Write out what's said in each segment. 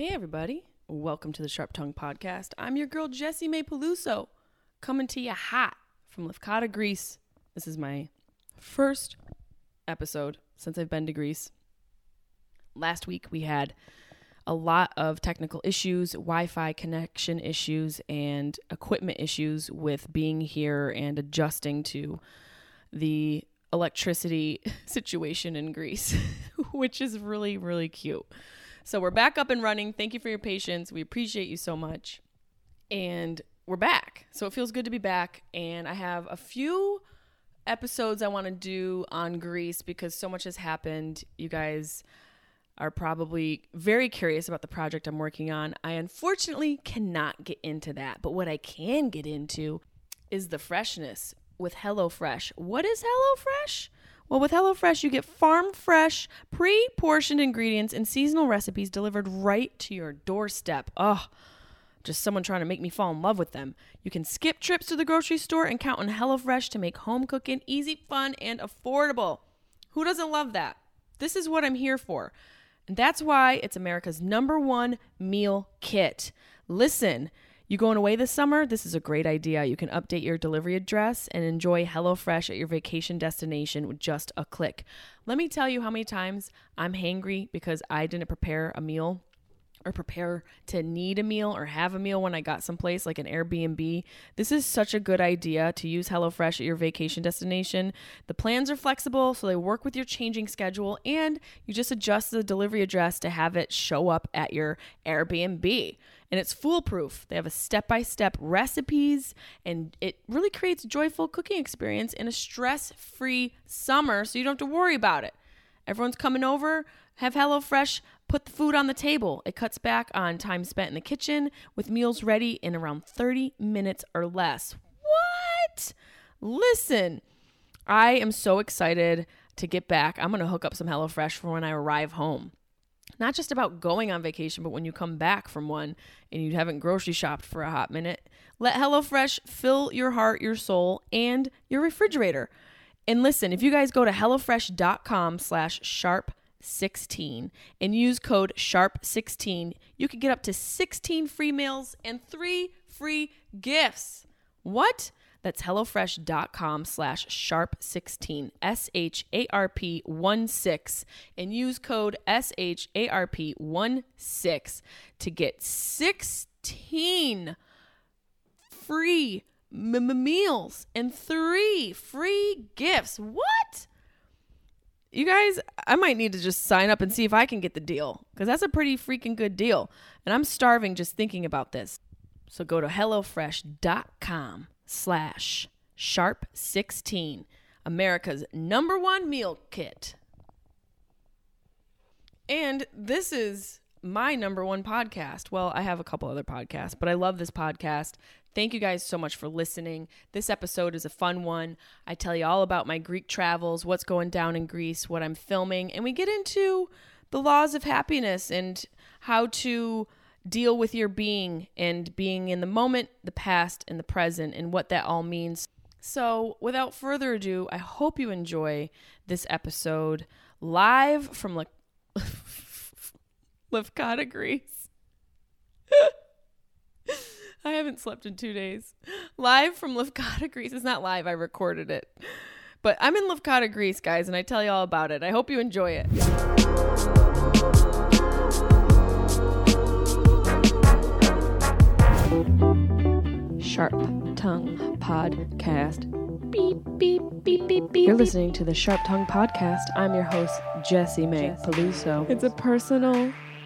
Hey, everybody. Welcome to the Sharp Tongue Podcast. I'm your girl, Jessimae Peluso, coming to you hot from Lefkada, Greece. This is my first episode since I've been to Greece. Last week, we had a lot of technical issues, Wi Fi connection issues, and equipment issues with being here and adjusting to the electricity situation in Greece, which is really, really cute. So we're back up and running. Thank you for your patience. We appreciate you so much. And we're back. So it feels good to be back. And I have a few episodes I want to do on Greece because so much has happened. You guys are probably very curious about the project I'm working on. I unfortunately cannot get into that. But what I can get into is the freshness with HelloFresh. What is HelloFresh? Well, with HelloFresh, you get farm fresh, pre portioned ingredients and seasonal recipes delivered right to your doorstep. Oh, just someone trying to make me fall in love with them. You can skip trips to the grocery store and count on HelloFresh to make home cooking easy, fun, and affordable. Who doesn't love that? This is what I'm here for. And that's why it's America's number one meal kit. Listen, you going away this summer? This is a great idea. You can update your delivery address and enjoy HelloFresh at your vacation destination with just a click. Let me tell you how many times I'm hangry because I didn't prepare a meal or prepare to need a meal or have a meal when I got someplace like an Airbnb. This is such a good idea to use HelloFresh at your vacation destination. The plans are flexible, so they work with your changing schedule, and you just adjust the delivery address to have it show up at your Airbnb. And it's foolproof. They have a step by step recipes, and it really creates a joyful cooking experience in a stress free summer so you don't have to worry about it. Everyone's coming over, have HelloFresh put the food on the table. It cuts back on time spent in the kitchen with meals ready in around 30 minutes or less. What? Listen, I am so excited to get back. I'm going to hook up some HelloFresh for when I arrive home. Not just about going on vacation, but when you come back from one and you haven't grocery shopped for a hot minute, let HelloFresh fill your heart, your soul, and your refrigerator. And listen, if you guys go to HelloFresh.com slash sharp 16 and use code SHARP16, you can get up to 16 free meals and three free gifts. What? That's HelloFresh.com slash SHARP16, S H A R P 1 6, and use code S H A R P 1 6 to get 16 free m- meals and three free gifts. What? you guys, I might need to just sign up and see if I can get the deal because that's a pretty freaking good deal. And I'm starving just thinking about this. So go to HelloFresh.com slash sharp16, America's number one meal kit. And this is my number one podcast. Well, I have a couple other podcasts, but I love this podcast. Thank you guys so much for listening. This episode is a fun one. I tell you all about my Greek travels, what's going down in Greece, what I'm filming, and we get into the laws of happiness and how to deal with your being and being in the moment, the past, and the present, and what that all means. So, without further ado, I hope you enjoy this episode live from Le- Lefkada, Greece. I haven't slept in two days. Live from Lefkada, Greece. It's not live, I recorded it. But I'm in Lefkada, Greece, guys, and I tell you all about it. I hope you enjoy it. Sharp Tongue Podcast. Beep, beep, beep, beep, beep. You're listening to the Sharp Tongue Podcast. I'm your host, Jessimae Peluso. It's a personal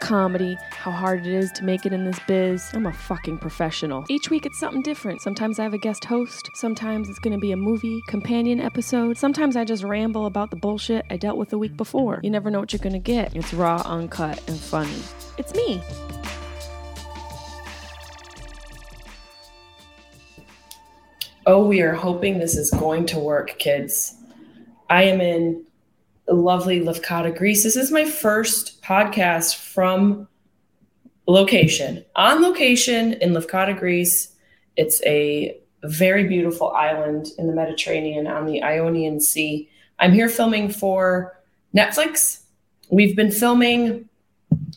comedy, how hard it is to make it in this biz. I'm a fucking professional. Each week it's something different. Sometimes I have a guest host, sometimes it's gonna be a movie companion episode, sometimes I just ramble about the bullshit I dealt with the week before. You never know what you're gonna get. It's raw, uncut, and funny. It's me. Oh, we are hoping this is going to work, kids. I am in lovely Lefkada, Greece. This is my first podcast from location, on location in Lefkada, Greece. It's a very beautiful island in the Mediterranean on the Ionian Sea. I'm here filming for Netflix. We've been filming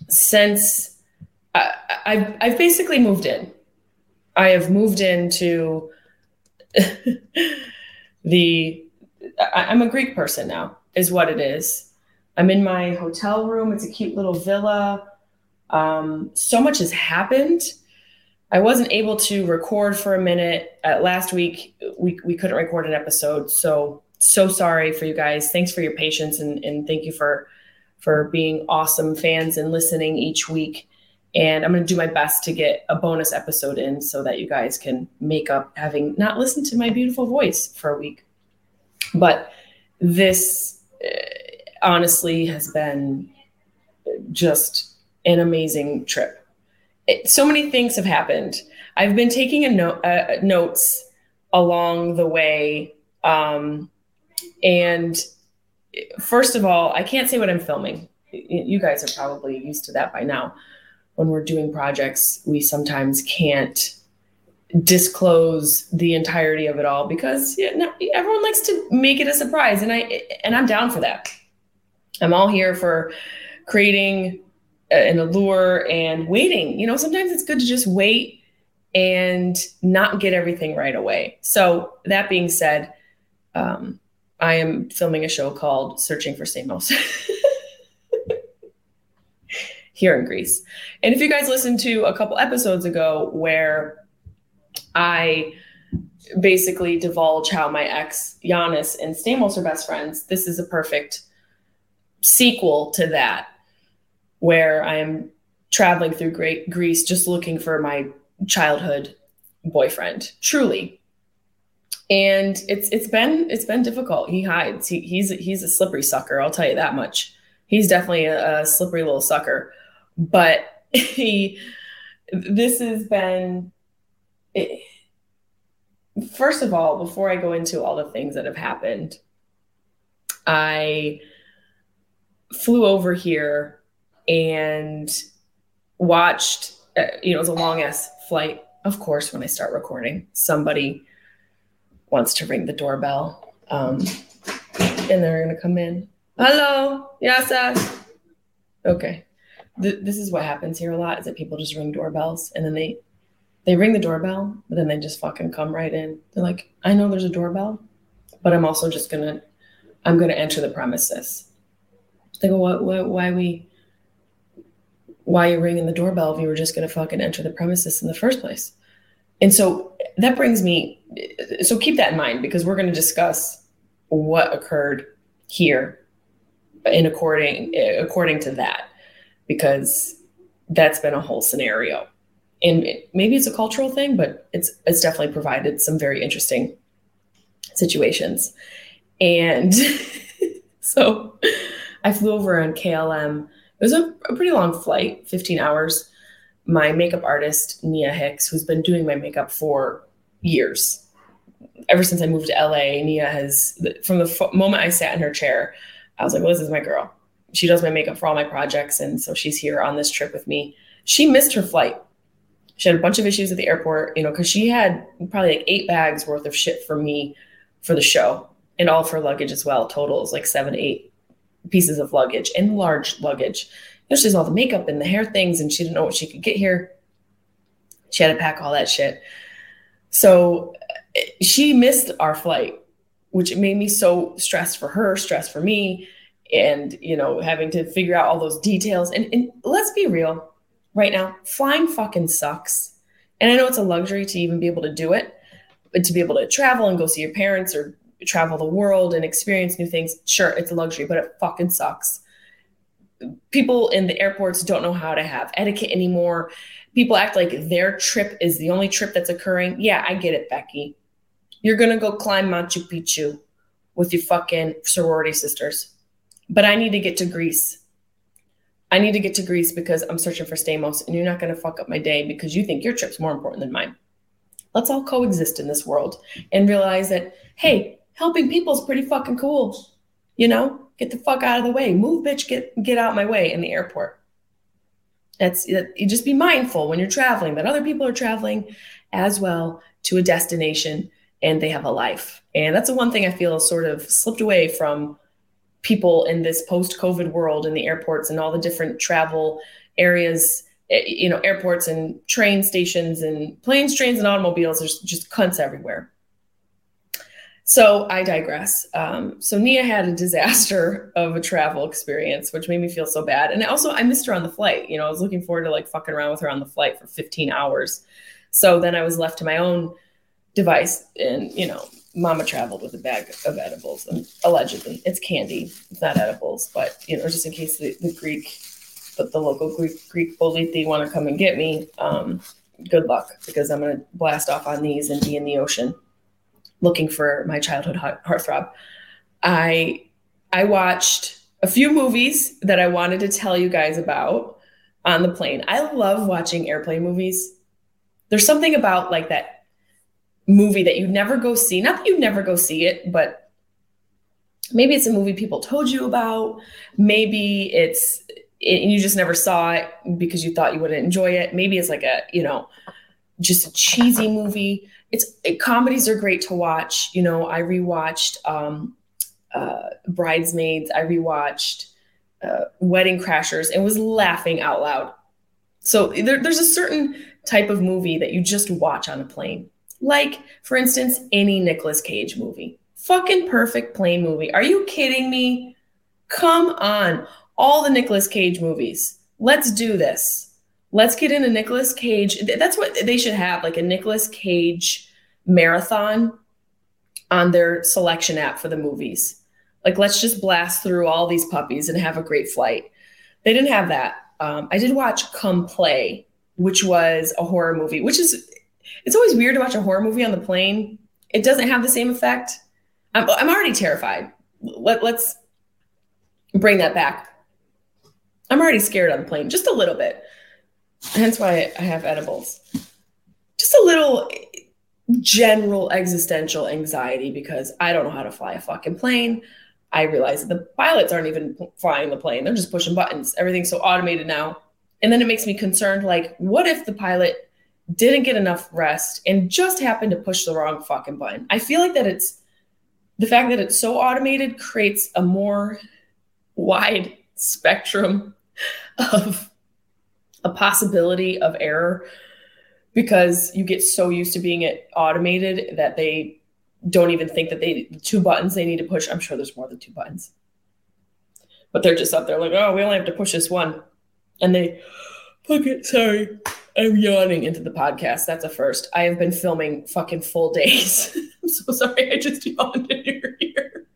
since I, I've, I've basically moved in. I have moved into the. I, I'm a Greek person now is what it is. I'm in my hotel room. It's a cute little villa. Um, so much has happened. I wasn't able to record for a minute. Uh, last week, we, we couldn't record an episode. So, so sorry for you guys. Thanks for your patience and, and thank you for, for being awesome fans and listening each week. And I'm going to do my best to get a bonus episode in so that you guys can make up having not listened to my beautiful voice for a week. But this honestly has been just an amazing trip. It, so many things have happened. I've been taking a note uh, notes along the way, um, and first of all, I can't say what I'm filming. You guys are probably used to that by now. When we're doing projects, we sometimes can't disclose the entirety of it all because you know, everyone likes to make it a surprise and I and I'm down for that. I'm all here for creating an allure and waiting. You know, sometimes it's good to just wait and not get everything right away. So that being said, um, I am filming a show called Searching for Stamos here in Greece. And if you guys listened to a couple episodes ago where I basically divulge how my ex Giannis and Stamos are best friends. This is a perfect sequel to that, where I am traveling through Great Greece just looking for my childhood boyfriend, truly. And it's it's been it's been difficult. He hides. He, he's he's a slippery sucker. I'll tell you that much. He's definitely a, a slippery little sucker. But he, this has been first of all, before I go into all the things that have happened, I flew over here and watched, uh, you know, it was a long ass flight. Of course, when I start recording, somebody wants to ring the doorbell. Um, and they're going to come in. Hello. Yes. Okay. Th- this is what happens here a lot is that people just ring doorbells and then they they ring the doorbell, but then they just fucking come right in. They're like, I know there's a doorbell, but I'm also just gonna, I'm gonna enter the premises. They go, what, what why we, why are you ringing the doorbell if you were just gonna fucking enter the premises in the first place? And so that brings me, so keep that in mind because we're gonna discuss what occurred here in according according to that because that's been a whole scenario and maybe it's a cultural thing, but it's it's definitely provided some very interesting situations. And so I flew over on KLM. It was a, a, pretty long flight, 15 hours. My makeup artist, Nia Hicks, who's been doing my makeup for years, ever since I moved to LA, Nia has, from the moment I sat in her chair, I was like, well, this is my girl. She does my makeup for all my projects. And so she's here on this trip with me. She missed her flight she had a bunch of issues at the airport, you know, because she had probably like eight bags worth of shit for me for the show and all of her luggage as well. Total is like seven, eight pieces of luggage and large luggage. You know, she has all the makeup and the hair things, and she didn't know what she could get here. She had to pack all that shit. So eh, she missed our flight. which made me so stressed for her, stressed for me, and you know, having to figure out all those details. And, and let's be real, right now, flying fucking sucks. And I know it's a luxury to even be able to do it, but to be able to travel and go see your parents or travel the world and experience new things, sure, it's a luxury, but it fucking sucks. People in the airports don't know how to have etiquette anymore. People act like their trip is the only trip that's occurring. Yeah, I get it, Becky. You're gonna go climb Machu Picchu with your fucking sorority sisters. But I need to get to Greece. I need to get to Greece because I'm searching for Stamos, and you're not gonna fuck up my day because you think your trip's more important than mine. Let's all coexist in this world and realize that, hey, helping people is pretty fucking cool. You know, get the fuck out of the way. Move, bitch, get get out of my way in the airport. That's you just be mindful when you're traveling that other people are traveling as well to a destination and they have a life. And that's the one thing I feel sort of slipped away from people in this post-COVID world in the airports and all the different travel areas, eh, you know, airports and train stations and planes, trains, and automobiles. There's just cunts everywhere. So I digress. Um, so Nia had a disaster of a travel experience, which made me feel so bad. And also, I missed her on the flight. You know, I was looking forward to like fucking around with her on the flight for 15 hours. So then I was left to my own device and you know mama traveled with a bag of edibles and allegedly. It's candy it's not edibles but you know just in case the, the greek but the local greek greek boliti want to come and get me um, good luck because i'm going to blast off on these and be in the ocean looking for my childhood heartthrob. I i watched a few movies that i wanted to tell you guys about on the plane. I love watching airplane movies. There's something about like that movie that you never go see. Not that you never go see it, but maybe it's a movie people told you about. Maybe it's and you just never saw it because you thought you wouldn't enjoy it. Maybe it's like a you know just a cheesy movie. It's it, comedies are great to watch. You know, I rewatched um, uh, Bridesmaids. I rewatched uh, Wedding Crashers and was laughing out loud. So there, there's a certain type of movie that you just watch on a plane like, for instance, any Nicolas Cage movie. Fucking perfect plane movie. Are you kidding me? Come on. All the Nicolas Cage movies. Let's do this. Let's get into Nicolas Cage. That's what they should have, like a Nicolas Cage marathon on their selection app for the movies. Like, let's just blast through all these puppies and have a great flight. They didn't have that. Um, I did watch Come Play, which was a horror movie, which is it's always weird to watch a horror movie on the plane. It doesn't have the same effect. I'm, I'm already terrified. Let, let's bring that back. I'm already scared on the plane, just a little bit. Hence why I have edibles. Just a little general existential anxiety because I don't know how to fly a fucking plane. I realize that the pilots aren't even flying the plane, they're just pushing buttons. Everything's so automated now. And then it makes me concerned like, what if the pilot didn't get enough rest and just happened to push the wrong fucking button. I feel like that it's the fact that it's so automated creates a more wide spectrum of a possibility of error because you get so used to being it automated that they don't even think that they two buttons they need to push. I'm sure there's more than two buttons. But they're just up there like, oh, we only have to push this one. And they fuck it, sorry. I'm yawning into the podcast. That's a first. I have been filming fucking full days. I'm so sorry. I just yawned in your ear.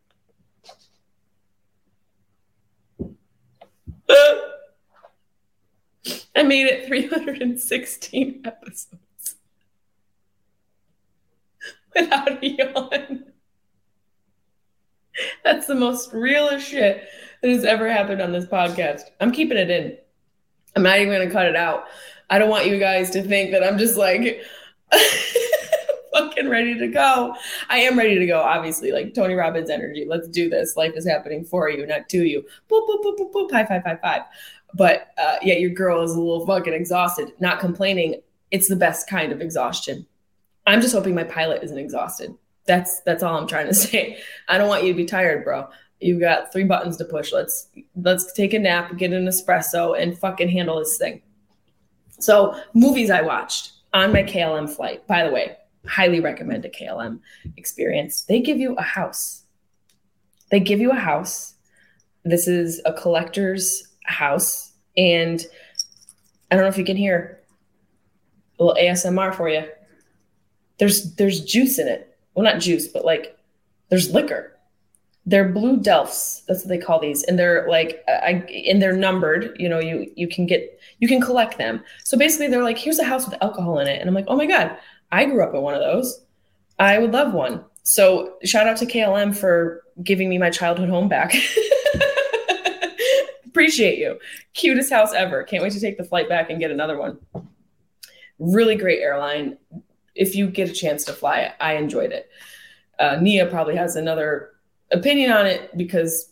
I made it 316 episodes without a yawn. That's the most realest shit that has ever happened on this podcast. I'm keeping it in. I'm not even going to cut it out. I don't want you guys to think that I'm just like fucking ready to go. I am ready to go, obviously. Like Tony Robbins energy. Let's do this. Life is happening for you, not to you. Boop, boop, boop, boop, boop. High five, high five. But uh, yeah, your girl is a little fucking exhausted. Not complaining. It's the best kind of exhaustion. I'm just hoping my pilot isn't exhausted. That's that's all I'm trying to say. I don't want you to be tired, bro. You've got three buttons to push. Let's let's take a nap, get an espresso, and fucking handle this thing. So, movies I watched on my KLM flight. By the way, highly recommend a KLM experience. They give you a house. They give you a house. This is a collector's house. And I don't know if you can hear a little ASMR for you. There's there's juice in it. Well, not juice, but like there's liquor. They're blue delfs. That's what they call these, and they're like, I and they're numbered. You know, you you can get you can collect them. So basically, they're like, here's a house with alcohol in it, and I'm like, oh my god, I grew up in one of those. I would love one. So shout out to KLM for giving me my childhood home back. Appreciate you. Cutest house ever. Can't wait to take the flight back and get another one. Really great airline. If you get a chance to fly it, I enjoyed it. Uh, Nia probably has another opinion on it because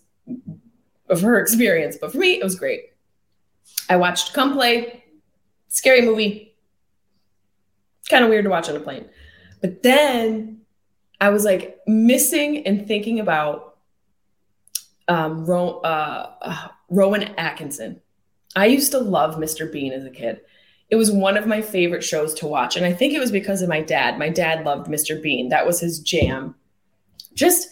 of her experience, but for me, it was great. I watched Come Play, scary movie. Kind of weird to watch on a plane. But then I was like missing and thinking about um, Ro- uh, uh, Rowan Atkinson. I used to love Mr. Bean as a kid. It was one of my favorite shows to watch. And I think it was because of my dad. My dad loved Mr. Bean, that was his jam. Just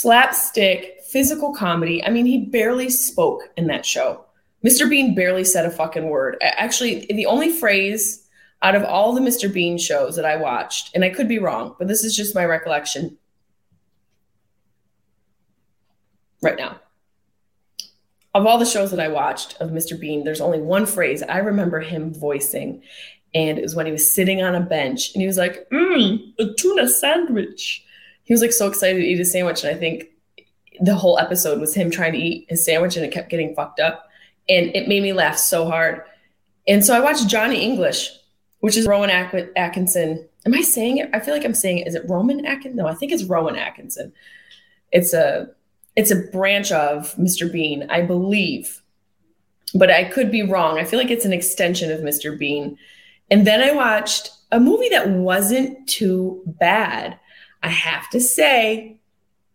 slapstick, physical comedy. I mean, he barely spoke in that show. Mr. Bean barely said a fucking word. Actually, the only phrase out of all the Mr. Bean shows that I watched, and I could be wrong, but this is just my recollection right now. Of all the shows that I watched of Mr. Bean, there's only one phrase I remember him voicing, and it was when he was sitting on a bench and he was like, Mmm, a tuna sandwich. He was like so excited to eat a sandwich, and I think the whole episode was him trying to eat his sandwich and it kept getting fucked up. And it made me laugh so hard. And so I watched Johnny English which is Rowan Atkinson. Am I saying it? I feel like I'm saying it. Is it Roman Atkinson? No, I think it's Rowan Atkinson. It's a it's a branch of Mr. Bean, I believe, but I could be wrong. I feel like it's an extension of Mr. Bean. And then I watched a movie that wasn't too bad. I have to say,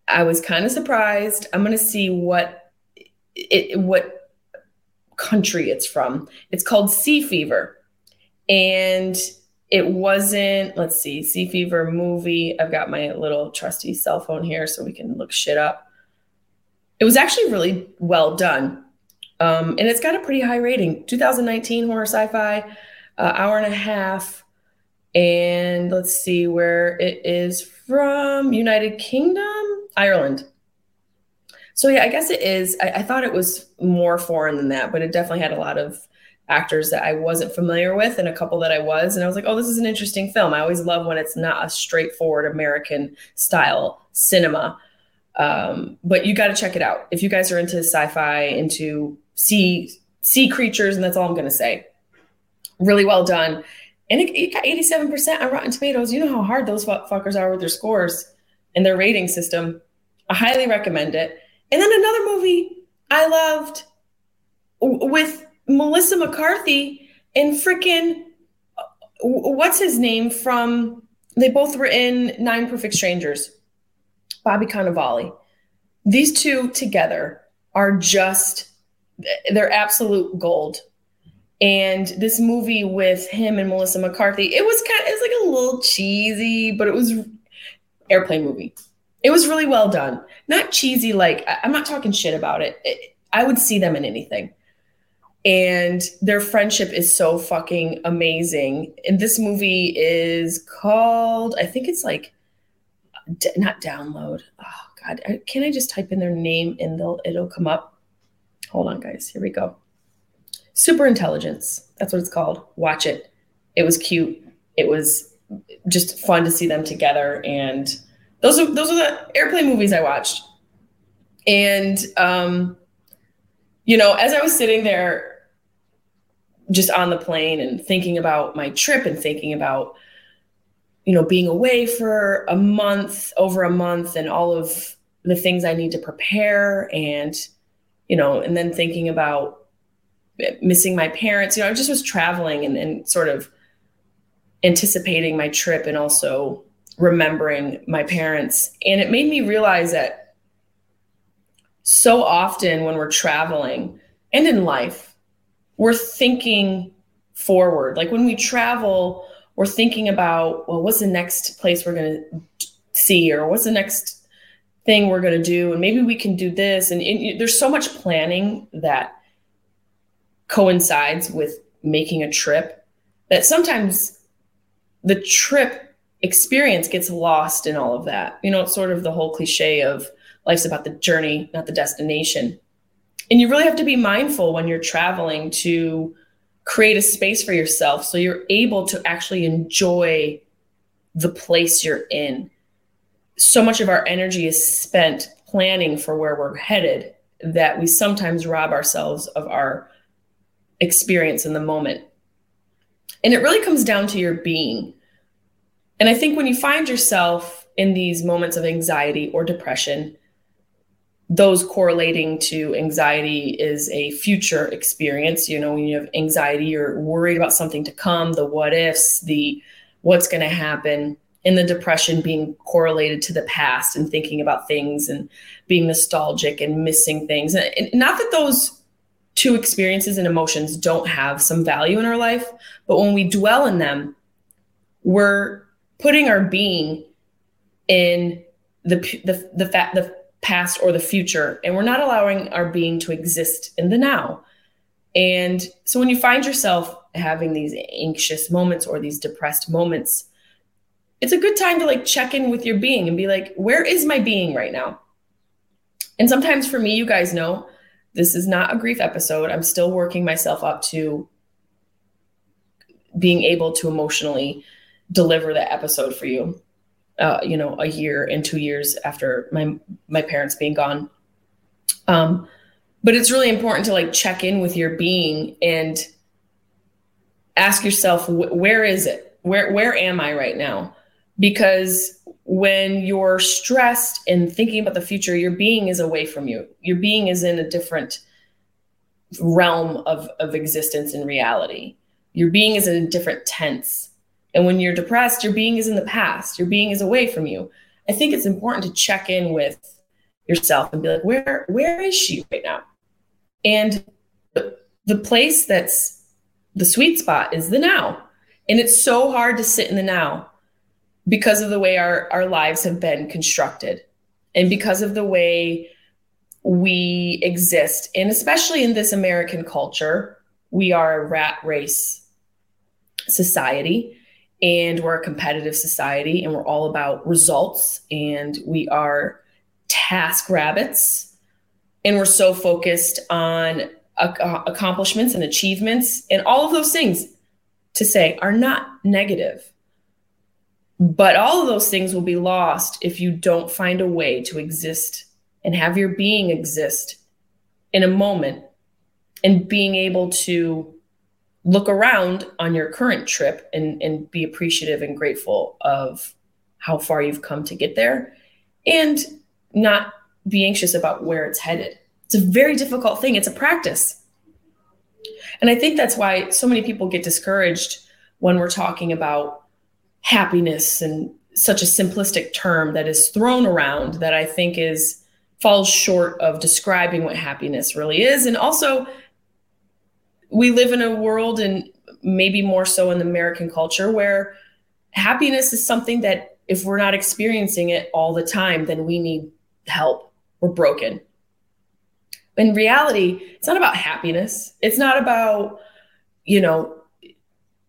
I was kind of surprised. I'm going to see what it what country it's from. It's called Sea Fever. And it wasn't let's see sea fever movie. I've got my little trusty cell phone here so we can look shit up. It was actually really well done. Um, and it's got a pretty high rating. 2019 horror sci-fi uh, hour and a half. And let's see where it is from united kingdom ireland so yeah i guess it is I, I thought it was more foreign than that but it definitely had a lot of actors that I wasn't familiar with and a couple that I was. And I was like, oh, this is an interesting film. I always love when it's not a straightforward American style cinema. Um, but you got to check it out. If you guys are into sci-fi, into sea sea creatures, and that's all I'm going to say. Really well done. And it, it, got 87% on Rotten Tomatoes. You know how hard those fuckers are with their scores and their rating system. I highly recommend it. And then another movie I loved with Melissa McCarthy and freaking what's his name from they both were in Nine Perfect Strangers. Bobby Cannavale. These two together are just they're absolute gold. And this movie with him and Melissa McCarthy, it was kind of, it was like a little cheesy, but it was airplane movie. It was really well done. Not cheesy like I'm not talking shit about it. it I would see them in anything and their friendship is so fucking amazing. And this movie is called, I think it's like, not download. Oh God, can I just type in their name and they'll it'll come up? Hold on, guys. Here we go. Super Intelligence. That's what it's called. Watch it. It was cute. It was just fun to see them together. And those are those are the airplane movies I watched. And um, you know, as I was sitting there just on the plane and thinking about my trip and thinking about you know being away for a month over a month and all of the things i need to prepare and you know and then thinking about missing my parents you know i just was traveling and, and sort of anticipating my trip and also remembering my parents. And it made me realize that so often when we're traveling and in life we're thinking forward. Like when we travel, we're thinking about, well, what's the next place we're going to see or what's the next thing we're going to do? And maybe we can do this. And, and there's so much planning that coincides with making a trip that sometimes the trip experience gets lost in all of that. You know, it's sort of the whole cliche of life's about the journey, not the destination. And you really have to be mindful when you're traveling to create a space for yourself so you're able to actually enjoy the place you're in. So much of our energy is spent planning for where we're headed that we sometimes rob ourselves of our experience in the moment. And it really comes down to your being. And I think when you find yourself in these moments of anxiety or depression, those correlating to anxiety is a future experience. You know, when you have anxiety, you're worried about something to come, the what ifs, the what's going to happen. In the depression, being correlated to the past and thinking about things and being nostalgic and missing things. And not that those two experiences and emotions don't have some value in our life, but when we dwell in them, we're putting our being in the the the fact the past or the future and we're not allowing our being to exist in the now. And so when you find yourself having these anxious moments or these depressed moments it's a good time to like check in with your being and be like where is my being right now? And sometimes for me you guys know this is not a grief episode i'm still working myself up to being able to emotionally deliver that episode for you uh, you know, a year and two years after my my parents being gone. Um, but it's really important to like check in with your being and ask yourself, wh- where is it? Where where am I right now? Because when you're stressed and thinking about the future, your being is away from you. Your being is in a different realm of, of existence and reality. Your being is in a different tense. And when you're depressed, your being is in the past, your being is away from you. I think it's important to check in with yourself and be like, where where is she right now? And the place that's the sweet spot is the now. And it's so hard to sit in the now because of the way our, our lives have been constructed and because of the way we exist. And especially in this American culture, we are a rat race society and we're a competitive society and we're all about results and we are task rabbits and we're so focused on uh, accomplishments and achievements and all of those things to say are not negative but all of those things will be lost if you don't find a way to exist and have your being exist in a moment and being able to look around on your current trip and, and be appreciative and grateful of how far you've come to get there and not be anxious about where it's headed. It's a very difficult thing, it's a practice. And I think that's why so many people get discouraged when we're talking about happiness and such a simplistic term that is thrown around that I think is falls short of describing what happiness really is and also we live in a world and maybe more so in the American culture where happiness is something that if we're not experiencing it all the time, then we need help. We're broken. In reality, it's not about happiness. It's not about, you know,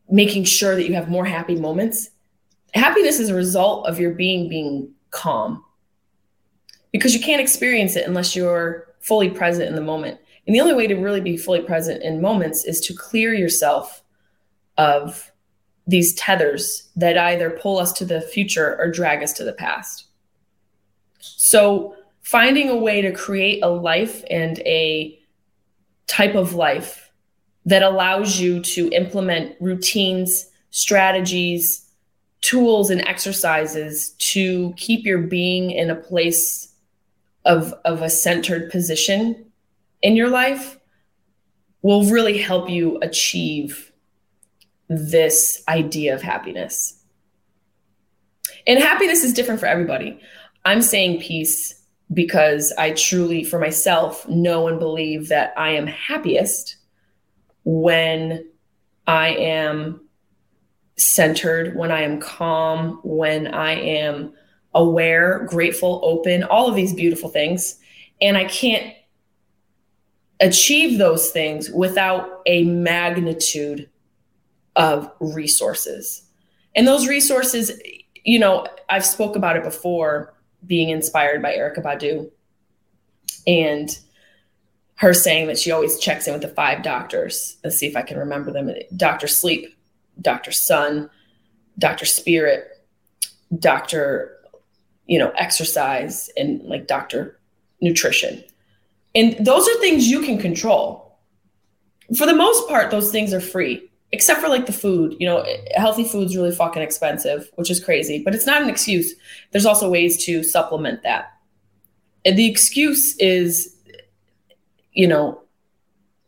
making sure that you have more happy moments. Happiness is a result of your being being calm because you can't experience it unless you're fully present in the moment. And the only way to really be fully present in moments is to clear yourself of these tethers that either pull us to the future or drag us to the past. So, finding a way to create a life and a type of life that allows you to implement routines, strategies, tools, and exercises to keep your being in a place of, of a centered position in your life will really help you achieve this idea of happiness. And happiness is different for everybody. I'm saying peace because I truly, for myself, know and believe that I am happiest when I am centered, when I am calm, when I am aware, grateful, open, all of these beautiful things. And I can't achieve those things without a magnitude of resources. And those resources, you know, I've spoke about it before being inspired by Erykah Badu and her saying that she always checks in with the five doctors. Let's see if I can remember them. Dr. Sleep, Dr. Sun, Dr. Spirit, Dr. You know, exercise and like Dr. Nutrition. And those are things you can control. For the most part, those things are free, except for like the food. You know, healthy food's really fucking expensive, which is crazy, but it's not an excuse. There's also ways to supplement that. And the excuse is, you know,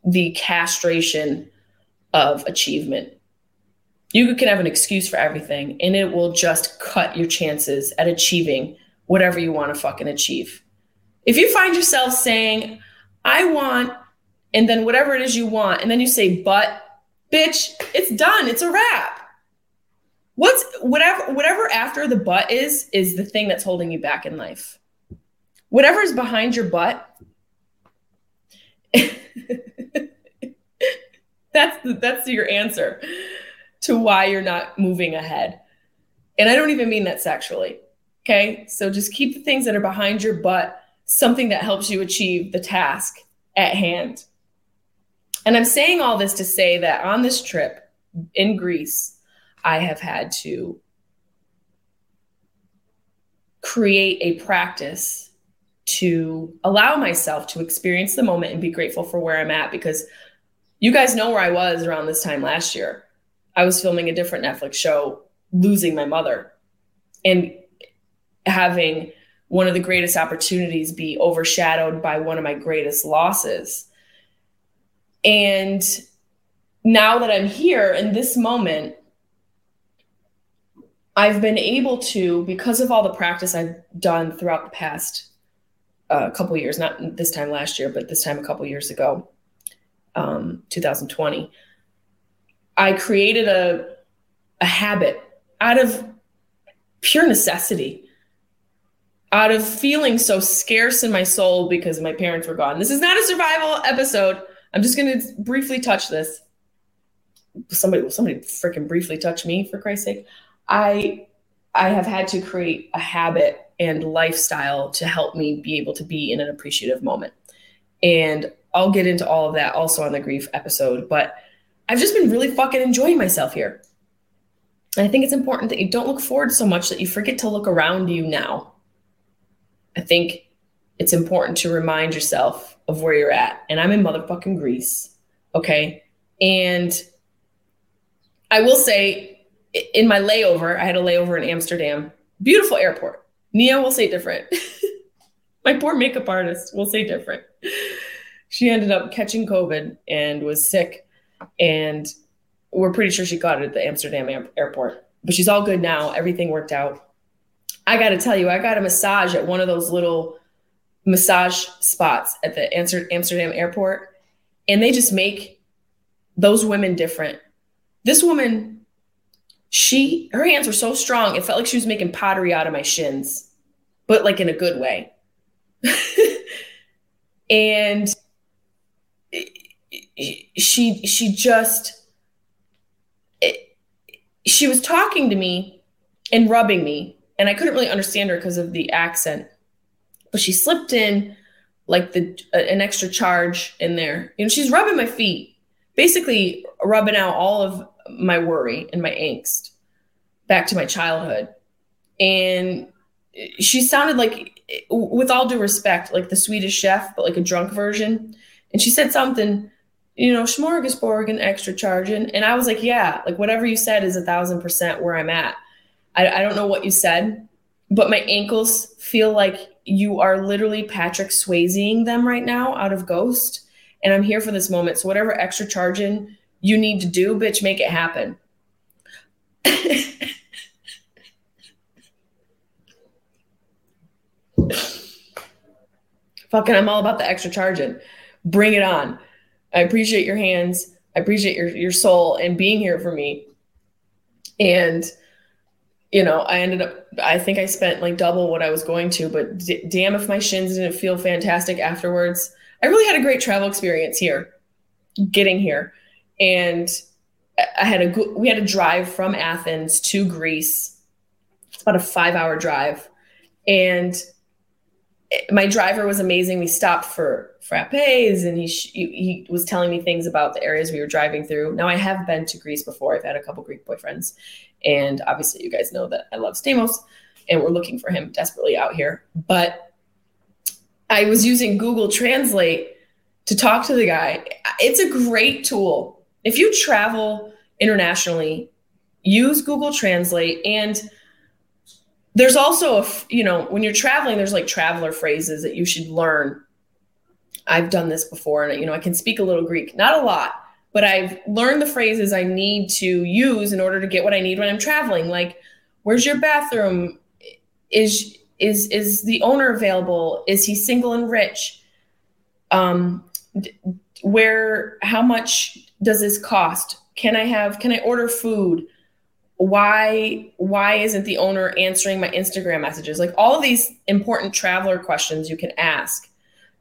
the castration of achievement. You can have an excuse for everything, and it will just cut your chances at achieving whatever you want to fucking achieve. If you find yourself saying, I want, and then whatever it is you want, and then you say, but, bitch, it's done. It's a wrap. What's whatever whatever after the but is is the thing that's holding you back in life. Whatever is behind your butt. that's that's your answer to why you're not moving ahead. And I don't even mean that sexually. Okay? So just keep the things that are behind your butt something that helps you achieve the task at hand. And I'm saying all this to say that on this trip in Greece, I have had to create a practice to allow myself to experience the moment and be grateful for where I'm at because you guys know where I was around this time last year. I was filming a different Netflix show, losing my mother and having one of the greatest opportunities be overshadowed by one of my greatest losses. And now that I'm here in this moment, I've been able to, because of all the practice I've done throughout the past uh, couple years, not this time last year, but this time a couple years ago, um, 2020, I created a, a habit out of pure necessity out of feeling so scarce in my soul because my parents were gone. This is not a survival episode. I'm just going to briefly touch this. Somebody, somebody freaking briefly touch me for Christ's sake. I, I have had to create a habit and lifestyle to help me be able to be in an appreciative moment. And I'll get into all of that also on the grief episode, but I've just been really fucking enjoying myself here. And I think it's important that you don't look forward so much that you forget to look around you now I think it's important to remind yourself of where you're at. And I'm in motherfucking Greece. Okay. And I will say, in my layover, I had a layover in Amsterdam. Beautiful airport. Nia will say different. my poor makeup artist will say different. She ended up catching COVID and was sick. And we're pretty sure she got it at the Amsterdam airport. But she's all good now. Everything worked out. I got to tell you, I got a massage at one of those little massage spots at the Amsterdam airport, and they just make those women different. This woman, she, her hands were so strong, it felt like she was making pottery out of my shins, but like in a good way. and she, she just, it, she was talking to me and rubbing me and I couldn't really understand her because of the accent. But she slipped in like the an extra charge in there. You know, she's rubbing my feet, basically rubbing out all of my worry and my angst back to my childhood. And she sounded like, with all due respect, like the Swedish chef, but like a drunk version. And she said something, you know, smorgasbord and extra charging. And I was like, yeah, like whatever you said is a thousand percent where I'm at. I, I don't know what you said, but my ankles feel like you are literally Patrick Swayzeing them right now out of Ghost. And I'm here for this moment. So whatever extra charging you need to do, bitch, make it happen. Fucking, I'm all about the extra charging. Bring it on. I appreciate your hands. I appreciate your, your soul and being here for me. And you know, I ended up, I think I spent like double what I was going to, but d- damn if my shins didn't feel fantastic afterwards. I really had a great travel experience here, getting here. And I had a, good we had a drive from Athens to Greece. It's about a five hour drive. And eh, my driver was amazing. We stopped for frappes and he, he was telling me things about the areas we were driving through. Now I have been to Greece before. I've had a couple Greek boyfriends and obviously, you guys know that I love Stamos and we're looking for him desperately out here. But I was using Google Translate to talk to the guy. It's a great tool. If you travel internationally, use Google Translate and there's also a you know when you're traveling there's like traveler phrases that you should learn i've done this before and you know i can speak a little greek not a lot but I've learned the phrases I need to use in order to get what I need when I'm traveling. Like, where's your bathroom? Is is is the owner available? Is he single and rich? Um, where? How much does this cost? Can I have? Can I order food? Why why isn't the owner answering my Instagram messages? Like all of these important traveler questions you can ask.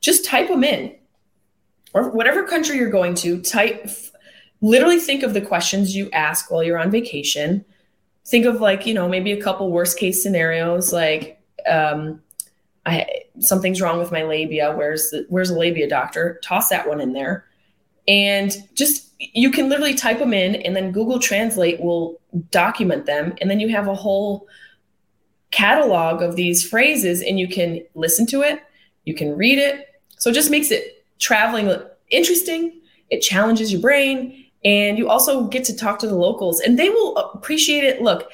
Just type them in or whatever country you're going to, type literally think of the questions you ask while you're on vacation. Think of like, you know, maybe a couple worst case scenarios like um I something's wrong with my labia. Where's the where's a labia doctor? Toss that one in there. And just you can literally type them in and then Google Translate will document them and then you have a whole catalog of these phrases and you can listen to it, you can read it. So it just makes it traveling interesting, it challenges your brain, and you also get to talk to the locals and they will appreciate it. Look,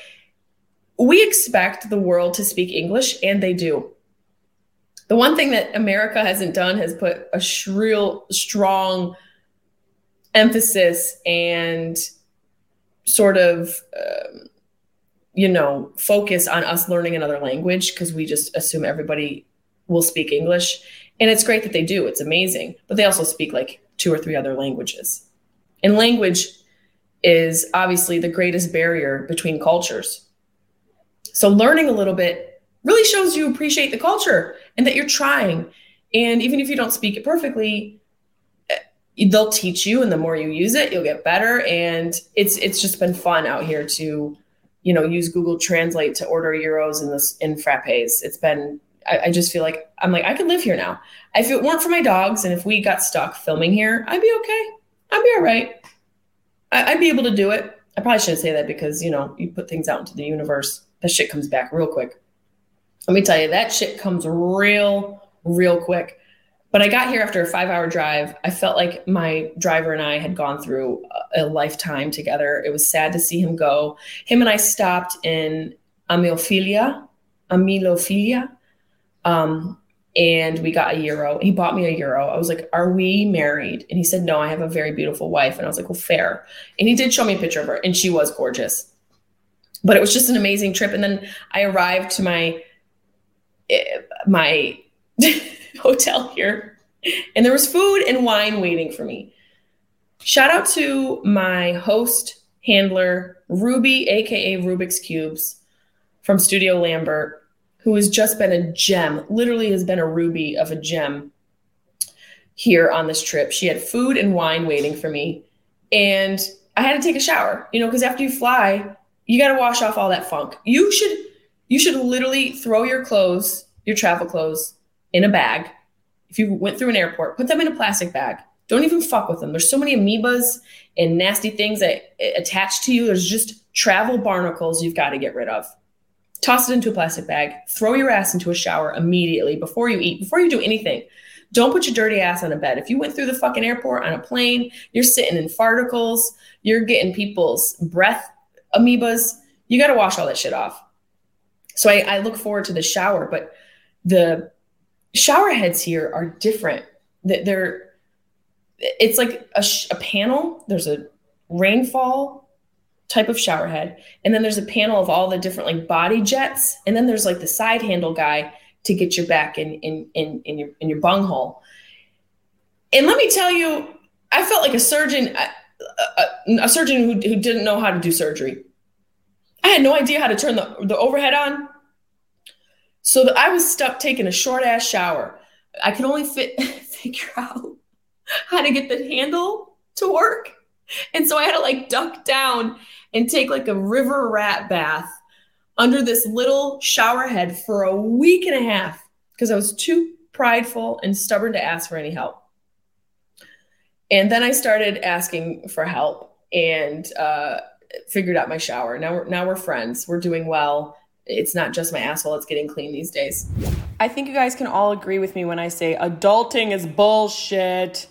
we expect the world to speak English, and they do. The one thing that America hasn't done has put a shrill, strong emphasis and sort of, um, you know, focus on us learning another language because we just assume everybody will speak English. And it's great that they do, it's amazing. But they also speak like two or three other languages. And language is obviously the greatest barrier between cultures. So learning a little bit really shows you appreciate the culture and that you're trying. And even if you don't speak it perfectly, eh, they'll teach you and the more you use it, you'll get better and it's it's just been fun out here to you know use Google Translate to order euros in this in frappes. It's been I, I, just feel like I'm like I could live here now. If it weren't for my dogs and if we got stuck filming here, I'd be okay. I'd be all right. I, I'd be able to do it. I probably shouldn't say that because you know you put things out into the universe, that shit comes back real quick. Let me tell you, that shit comes real, real quick. But I got here after a five hour drive. I felt like my driver and I had gone through a, a lifetime together. It was sad to see him go. Him and I stopped in Amilophilia, Amilophilia, um, and we got a euro. He bought me a euro. I was like, Are we married? And he said, No, I have a very beautiful wife. And I was like, Well, fair. And he did show me a picture of her, and she was gorgeous. But it was just an amazing trip. And then I arrived to my eh, my hotel here, and there was food and wine waiting for me. Shout out to my host handler, Ruby, aka Rubik's Cubes from Studio Lambert who has just been a gem, literally has been a ruby of a gem here on this trip. She had food and wine waiting for me. And I had to take a shower, you know, because after you fly, you got to wash off all that funk. You should you should literally throw your clothes, your travel clothes in a bag. If you went through an airport, put them in a plastic bag. Don't even fuck with them. There's so many amoebas and nasty things that eh, attach to you. There's just travel barnacles you've got to get rid of toss it into a plastic bag, throw your ass into a shower immediately before you eat, before you do anything. Don't put your dirty ass on a bed. If you went through the fucking airport on a plane, you're sitting in farticles, you're getting people's breath amoebas. You got to wash all that shit off. So I, I look forward to the shower, but the shower heads here are different. They're, it's like a, a panel. There's a rainfall type of shower head. And then there's a panel of all the different like body jets. And then there's like the side handle guy to get your back in in in, in your in your bunghole. And let me tell you, I felt like a surgeon, a, a, a surgeon who, who didn't know how to do surgery. I had no idea how to turn the, the overhead on. So the, I was stuck taking a short ass shower. I could only fit figure out how to get the handle to work. And so I had to like duck down and take like a river rat bath under this little shower head for a week and a half because I was too prideful and stubborn to ask for any help. And then I started asking for help and uh, figured out my shower. Now we're now we're friends. We're doing well. It's not just my asshole; it's getting clean these days. I think you guys can all agree with me when I say adulting is bullshit.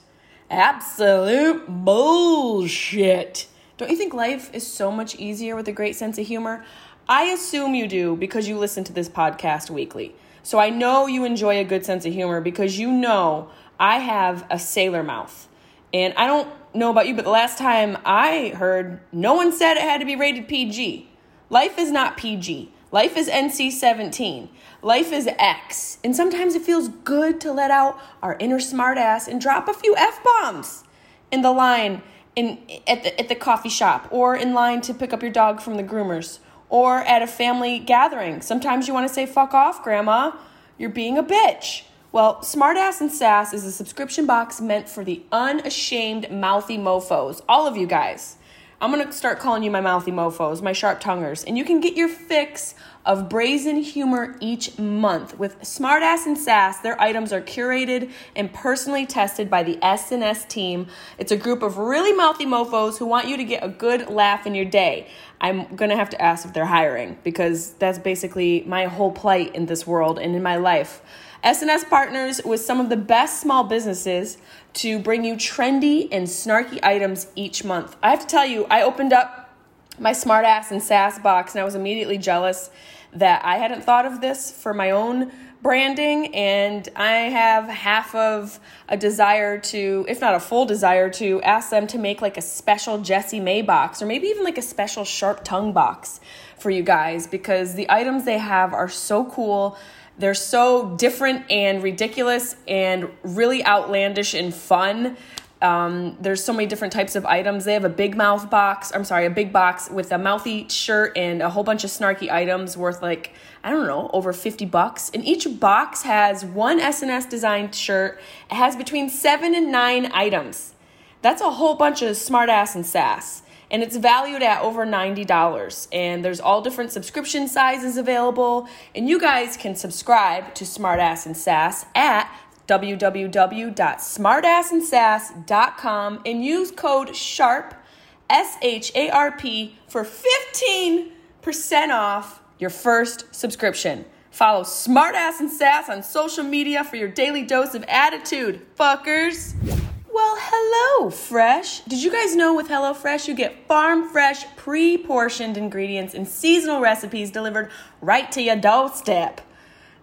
Absolute bullshit. Don't you think life is so much easier with a great sense of humor? I assume you do because you listen to this podcast weekly. So I know you enjoy a good sense of humor because you know I have a sailor mouth. And I don't know about you, but the last time I heard, no one said it had to be rated PG. Life is not PG. Life is NC 17. Life is X. And sometimes it feels good to let out our inner smartass and drop a few F bombs in the line in, at, the, at the coffee shop or in line to pick up your dog from the groomers or at a family gathering. Sometimes you want to say, fuck off, grandma. You're being a bitch. Well, Smartass and Sass is a subscription box meant for the unashamed mouthy mofos. All of you guys. I'm to start calling you my mouthy mofos, my sharp tonguers. And you can get your fix of brazen humor each month. With Smartass and Sass, their items are curated and personally tested by the S&S team. It's a group of really mouthy mofos who want you to get a good laugh in your day. I'm to have to ask if they're hiring because that's basically my whole plight in this world and in my life. S&S partners with some of the best small businesses to bring you trendy and snarky items each month. I have to tell you, I opened up my smartass and sass box and I was immediately jealous that I hadn't thought of this for my own branding and I have half of a desire to if not a full desire to ask them to make like a special Jessimae box or maybe even like a special sharp tongue box for you guys because the items they have are so cool they're so different and ridiculous and really outlandish and fun. Um, there's so many different types of items. They have a big mouth box. I'm sorry, a big box with a mouthy shirt and a whole bunch of snarky items worth like I don't know over 50 bucks. And each box has one S&S designed shirt. It has between seven and nine items. That's a whole bunch of smartass and sass and it's valued at over $90. And there's all different subscription sizes available, and you guys can subscribe to Smartass and Sass at www.smartassandsass.com and use code SHARP S H A R P for 15% off your first subscription. Follow Smartass and Sass on social media for your daily dose of attitude, fuckers. Well, hello, Fresh. Did you guys know with HelloFresh you get farm fresh, pre portioned ingredients and seasonal recipes delivered right to your doorstep?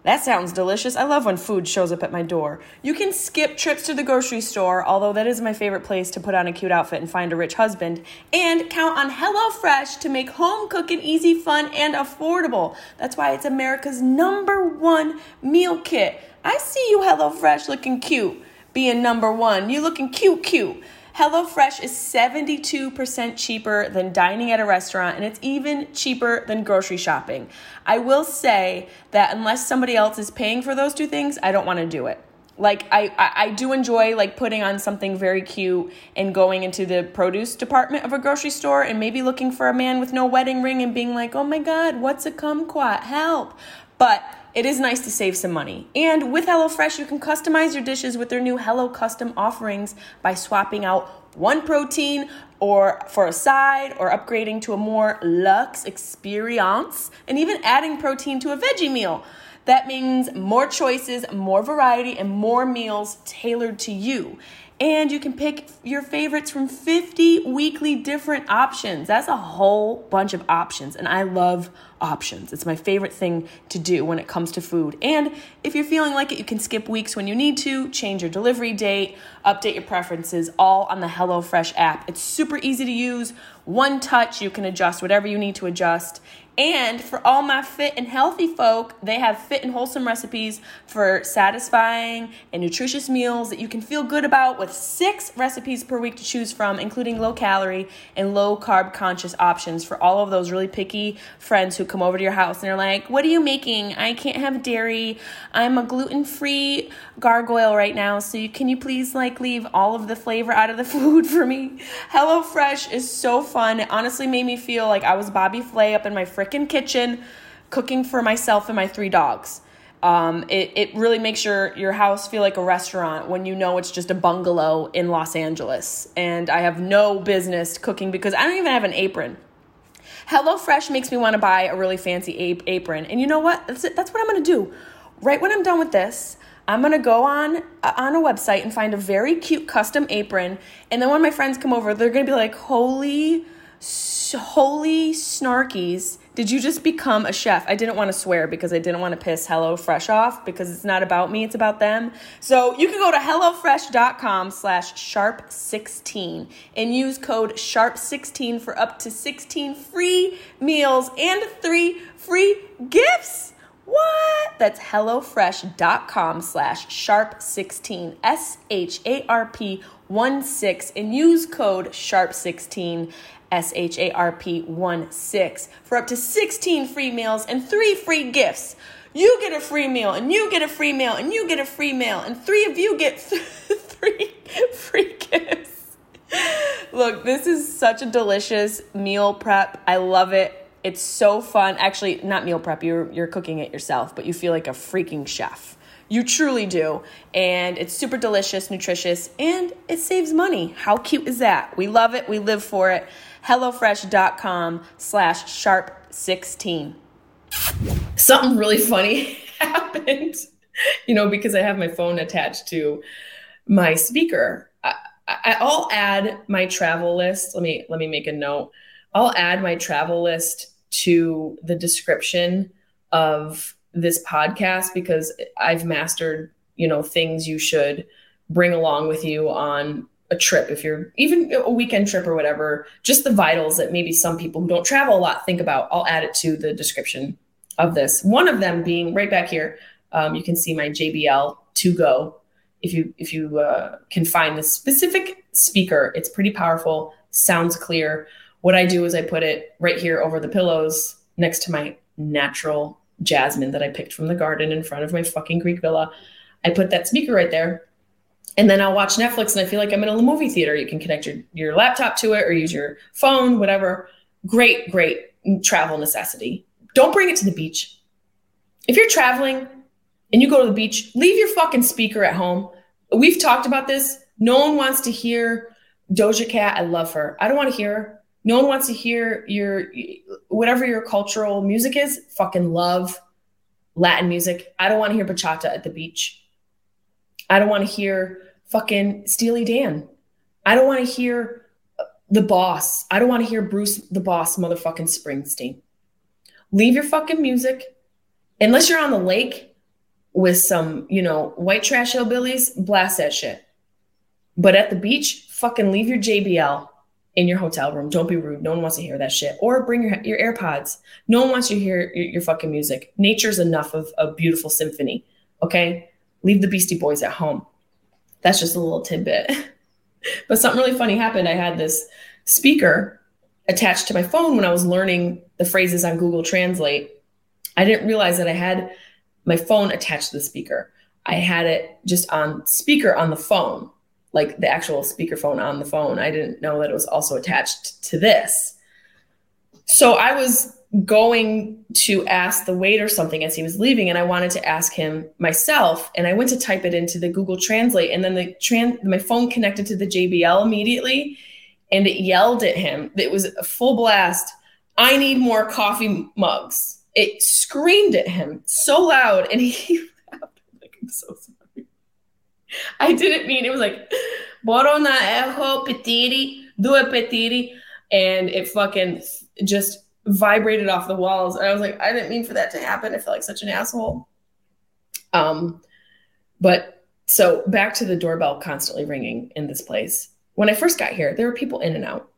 That sounds delicious. I love when food shows up at my door. You can skip trips to the grocery store, although that is my favorite place to put on a cute outfit and find a rich husband, and count on HelloFresh to make home cooking easy, fun, and affordable. That's why it's America's number one meal kit. I see you, HelloFresh, looking cute being number one. You looking cute, cute. HelloFresh is 72% cheaper than dining at a restaurant, and it's even cheaper than grocery shopping. I will say that unless somebody else is paying for those two things, I don't want to do it. Like I, I, I do enjoy like putting on something very cute and going into the produce department of a grocery store and maybe looking for a man with no wedding ring and being like, oh my god, what's a kumquat? Help! But it is nice to save some money. And with HelloFresh, you can customize your dishes with their new Hello Custom offerings by swapping out one protein or for a side or upgrading to a more luxe experience and even adding protein to a veggie meal. That means more choices, more variety, and more meals tailored to you. And you can pick your favorites from 50 weekly different options. That's a whole bunch of options. And I love options. It's my favorite thing to do when it comes to food. And if you're feeling like it, you can skip weeks when you need to, change your delivery date, update your preferences, all on the HelloFresh app. It's super easy to use. One touch, you can adjust whatever you need to adjust. And for all my fit and healthy folk, they have fit and wholesome recipes for satisfying and nutritious meals that you can feel good about with six recipes per week to choose from, including low calorie and low carb conscious options for all of those really picky friends who come over to your house and they're like, What are you making? I can't have dairy. I'm a gluten free gargoyle right now. So you, can you please like leave all of the flavor out of the food for me? HelloFresh is so fun. It honestly made me feel like I was Bobby Flay up in my frickin' kitchen cooking for myself and my three dogs. Um, it, it really makes your, your house feel like a restaurant when you know it's just a bungalow in Los Angeles. And I have no business cooking because I don't even have an apron. HelloFresh makes me want to buy a really fancy apron. And you know what? That's, that's what I'm going to do. Right when I'm done with this, I'm gonna go on uh, on a website and find a very cute custom apron, and then when my friends come over, they're gonna be like, "Holy, holy snarkies! Did you just become a chef? I didn't want to swear because I didn't want to piss Hello Fresh off because it's not about me, it's about them. So you can go to HelloFresh.com slash sharp16 and use code sharp16 for up to 16 free meals and three free gifts. What? That's HelloFresh.com slash sharp16, S H A R P 1 6, and use code sharp16 S H A R P 1 6 for up to 16 free meals and three free gifts. You get a free meal, and you get a free meal, and you get a free meal, and three of you get three free gifts. Look, this is such a delicious meal prep. I love it. It's so fun. Actually, not meal prep, you're, you're cooking it yourself, but you feel like a freaking chef. You truly do. And it's super delicious, nutritious, and it saves money. How cute is that? We love it. We live for it hellofresh.com slash sharp16. Something really funny happened, you know, because I have my phone attached to my speaker. I, I, I'll add my travel list. Let me let me make a note. I'll add my travel list to the description of this podcast because I've mastered, you know, things you should bring along with you on a trip, if you're even a weekend trip or whatever, just the vitals that maybe some people who don't travel a lot think about, I'll add it to the description of this. One of them being right back here, um, you can see my JBL to go. If you if you uh, can find the specific speaker, it's pretty powerful, sounds clear. What I do is I put it right here over the pillows next to my natural jasmine that I picked from the garden in front of my fucking Greek villa. I put that speaker right there and then I'll watch Netflix and I feel like I'm in a movie theater. You can connect your, your laptop to it or use your phone, whatever. Great, great travel necessity. Don't bring it to the beach. If you're traveling and you go to the beach, leave your fucking speaker at home. We've talked about this. No one wants to hear Doja Cat. I love her. I don't want to hear her. No one wants to hear your whatever your cultural music is. Fucking love Latin music. I don't want to hear bachata at the beach. I don't want to hear fucking Steely Dan. I don't want to hear the boss. I don't want to hear Bruce the boss motherfucking Springsteen. Leave your fucking music. Unless you're on the lake with some, you know, white trash hillbillies, blast that shit. But at the beach, fucking leave your JBL in your hotel room. Don't be rude. No one wants to hear that shit. Or bring your your AirPods. No one wants to hear your, your fucking music. Nature's enough of a beautiful symphony. Okay? Leave the Beastie Boys at home that's just a little tidbit. but something really funny happened. I had this speaker attached to my phone when I was learning the phrases on Google Translate. I didn't realize that I had my phone attached to the speaker. I had it just on speaker on the phone, like the actual speakerphone on the phone. I didn't know that it was also attached to this. So I was going to ask the waiter something as he was leaving and I wanted to ask him myself and I went to type it into the Google Translate and then the trans my phone connected to the JBL immediately and it yelled at him. It was a full blast. I need more coffee mugs. It screamed at him so loud and he laughed like I'm so sorry. I didn't mean it was like Borona eho petiri, due petiri and it fucking just vibrated off the walls. And I was like, I didn't mean for that to happen. I felt like such an asshole. Um, but so back to the doorbell constantly ringing in this place. When I first got here, there were people in and out,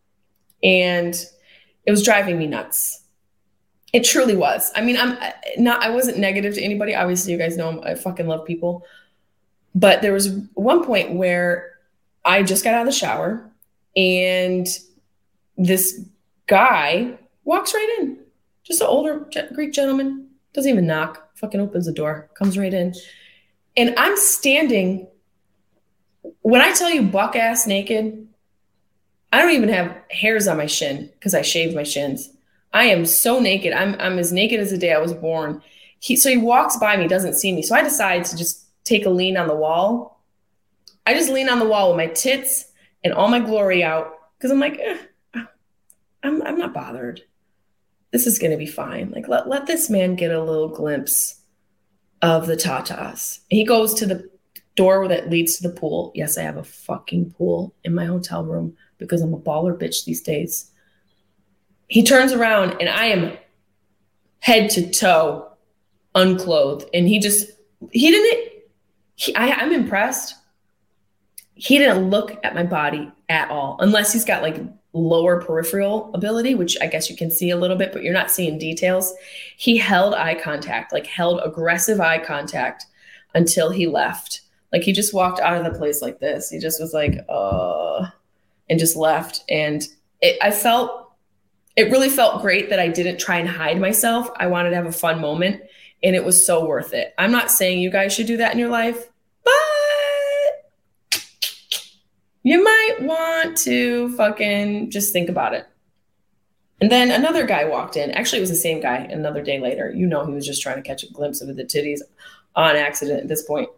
and it was driving me nuts. It truly was. I mean, I'm not. I wasn't negative to anybody. Obviously, you guys know I'm, I fucking love people. But there was one point where I just got out of the shower, and this guy walks right in. Just an older Greek gentleman, doesn't even knock, fucking opens the door, comes right in. And I'm standing, when I tell you buck ass naked, I don't even have hairs on my shin because I shaved my shins. I am so naked. I'm I'm as naked as the day I was born. He so he walks by me, doesn't see me. So I decide to just take a lean on the wall. I just lean on the wall with my tits and all my glory out because I'm like, eh, I'm I'm not bothered. This is gonna be fine. Like let let this man get a little glimpse of the tatas. He goes to the door that leads to the pool. Yes, I have a fucking pool in my hotel room because I'm a baller bitch these days. He turns around and I am head to toe unclothed. And he just, he didn't, he, I, I'm impressed. He didn't look at my body at all, unless he's got like lower peripheral ability, which I guess you can see a little bit, but you're not seeing details. He held eye contact, like held aggressive eye contact until he left. Like he just walked out of the place like this. He just was like, uh, and just left. And it, I felt, it really felt great that I didn't try and hide myself. I wanted to have a fun moment and it was so worth it. I'm not saying you guys should do that in your life, but you might want to fucking just think about it. And then another guy walked in. Actually, it was the same guy another day later. You know, he was just trying to catch a glimpse of the titties on accident at this point.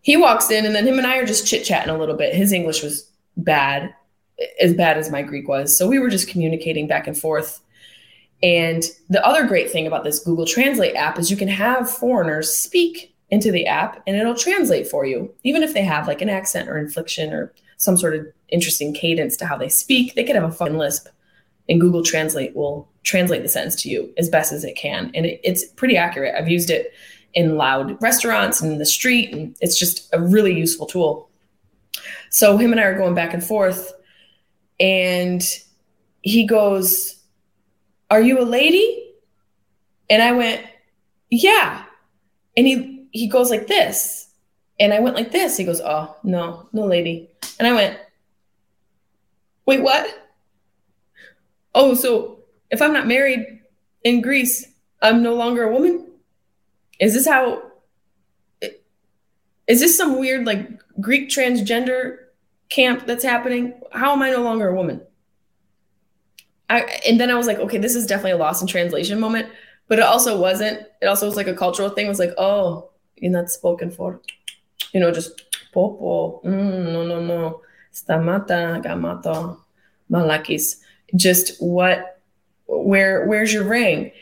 He walks in, and then him and I are just chit chatting a little bit. His English was bad, as bad as my Greek was. So we were just communicating back and forth. And the other great thing about this Google Translate app is you can have foreigners speak into the app and it'll translate for you. Even if they have like an accent or inflection or some sort of interesting cadence to how they speak, they could have a fucking lisp. And Google Translate will translate the sentence to you as best as it can. And it, it's pretty accurate. I've used it in loud restaurants and in the street, and it's just a really useful tool. So him and I are going back and forth, and he goes, Are you a lady? And I went, Yeah. And he he goes like this. And I went like this. He goes, Oh, no, no lady. And I went, Wait, what? Oh, so if I'm not married in Greece, I'm no longer a woman? Is this how is this some weird like Greek transgender camp that's happening? How am I no longer a woman? I, and then I was like, okay, this is definitely a loss in translation moment, but it also wasn't. It also was like a cultural thing. It was like, oh, you're not spoken for, you know, just popo. Mm, no, no, no. Stamata, gamato, malakis. Just what, where, where's your ring?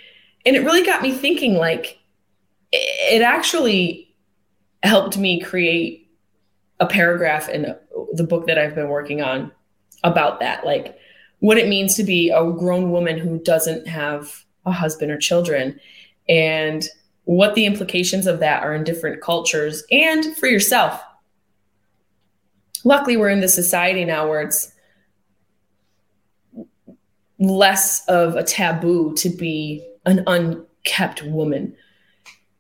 And it really got me thinking. Like, it actually helped me create a paragraph in the book that I've been working on about that, like what it means to be a grown woman who doesn't have a husband or children, and what the implications of that are in different cultures and for yourself. Luckily, we're in this society now where it's less of a taboo to be an unkept woman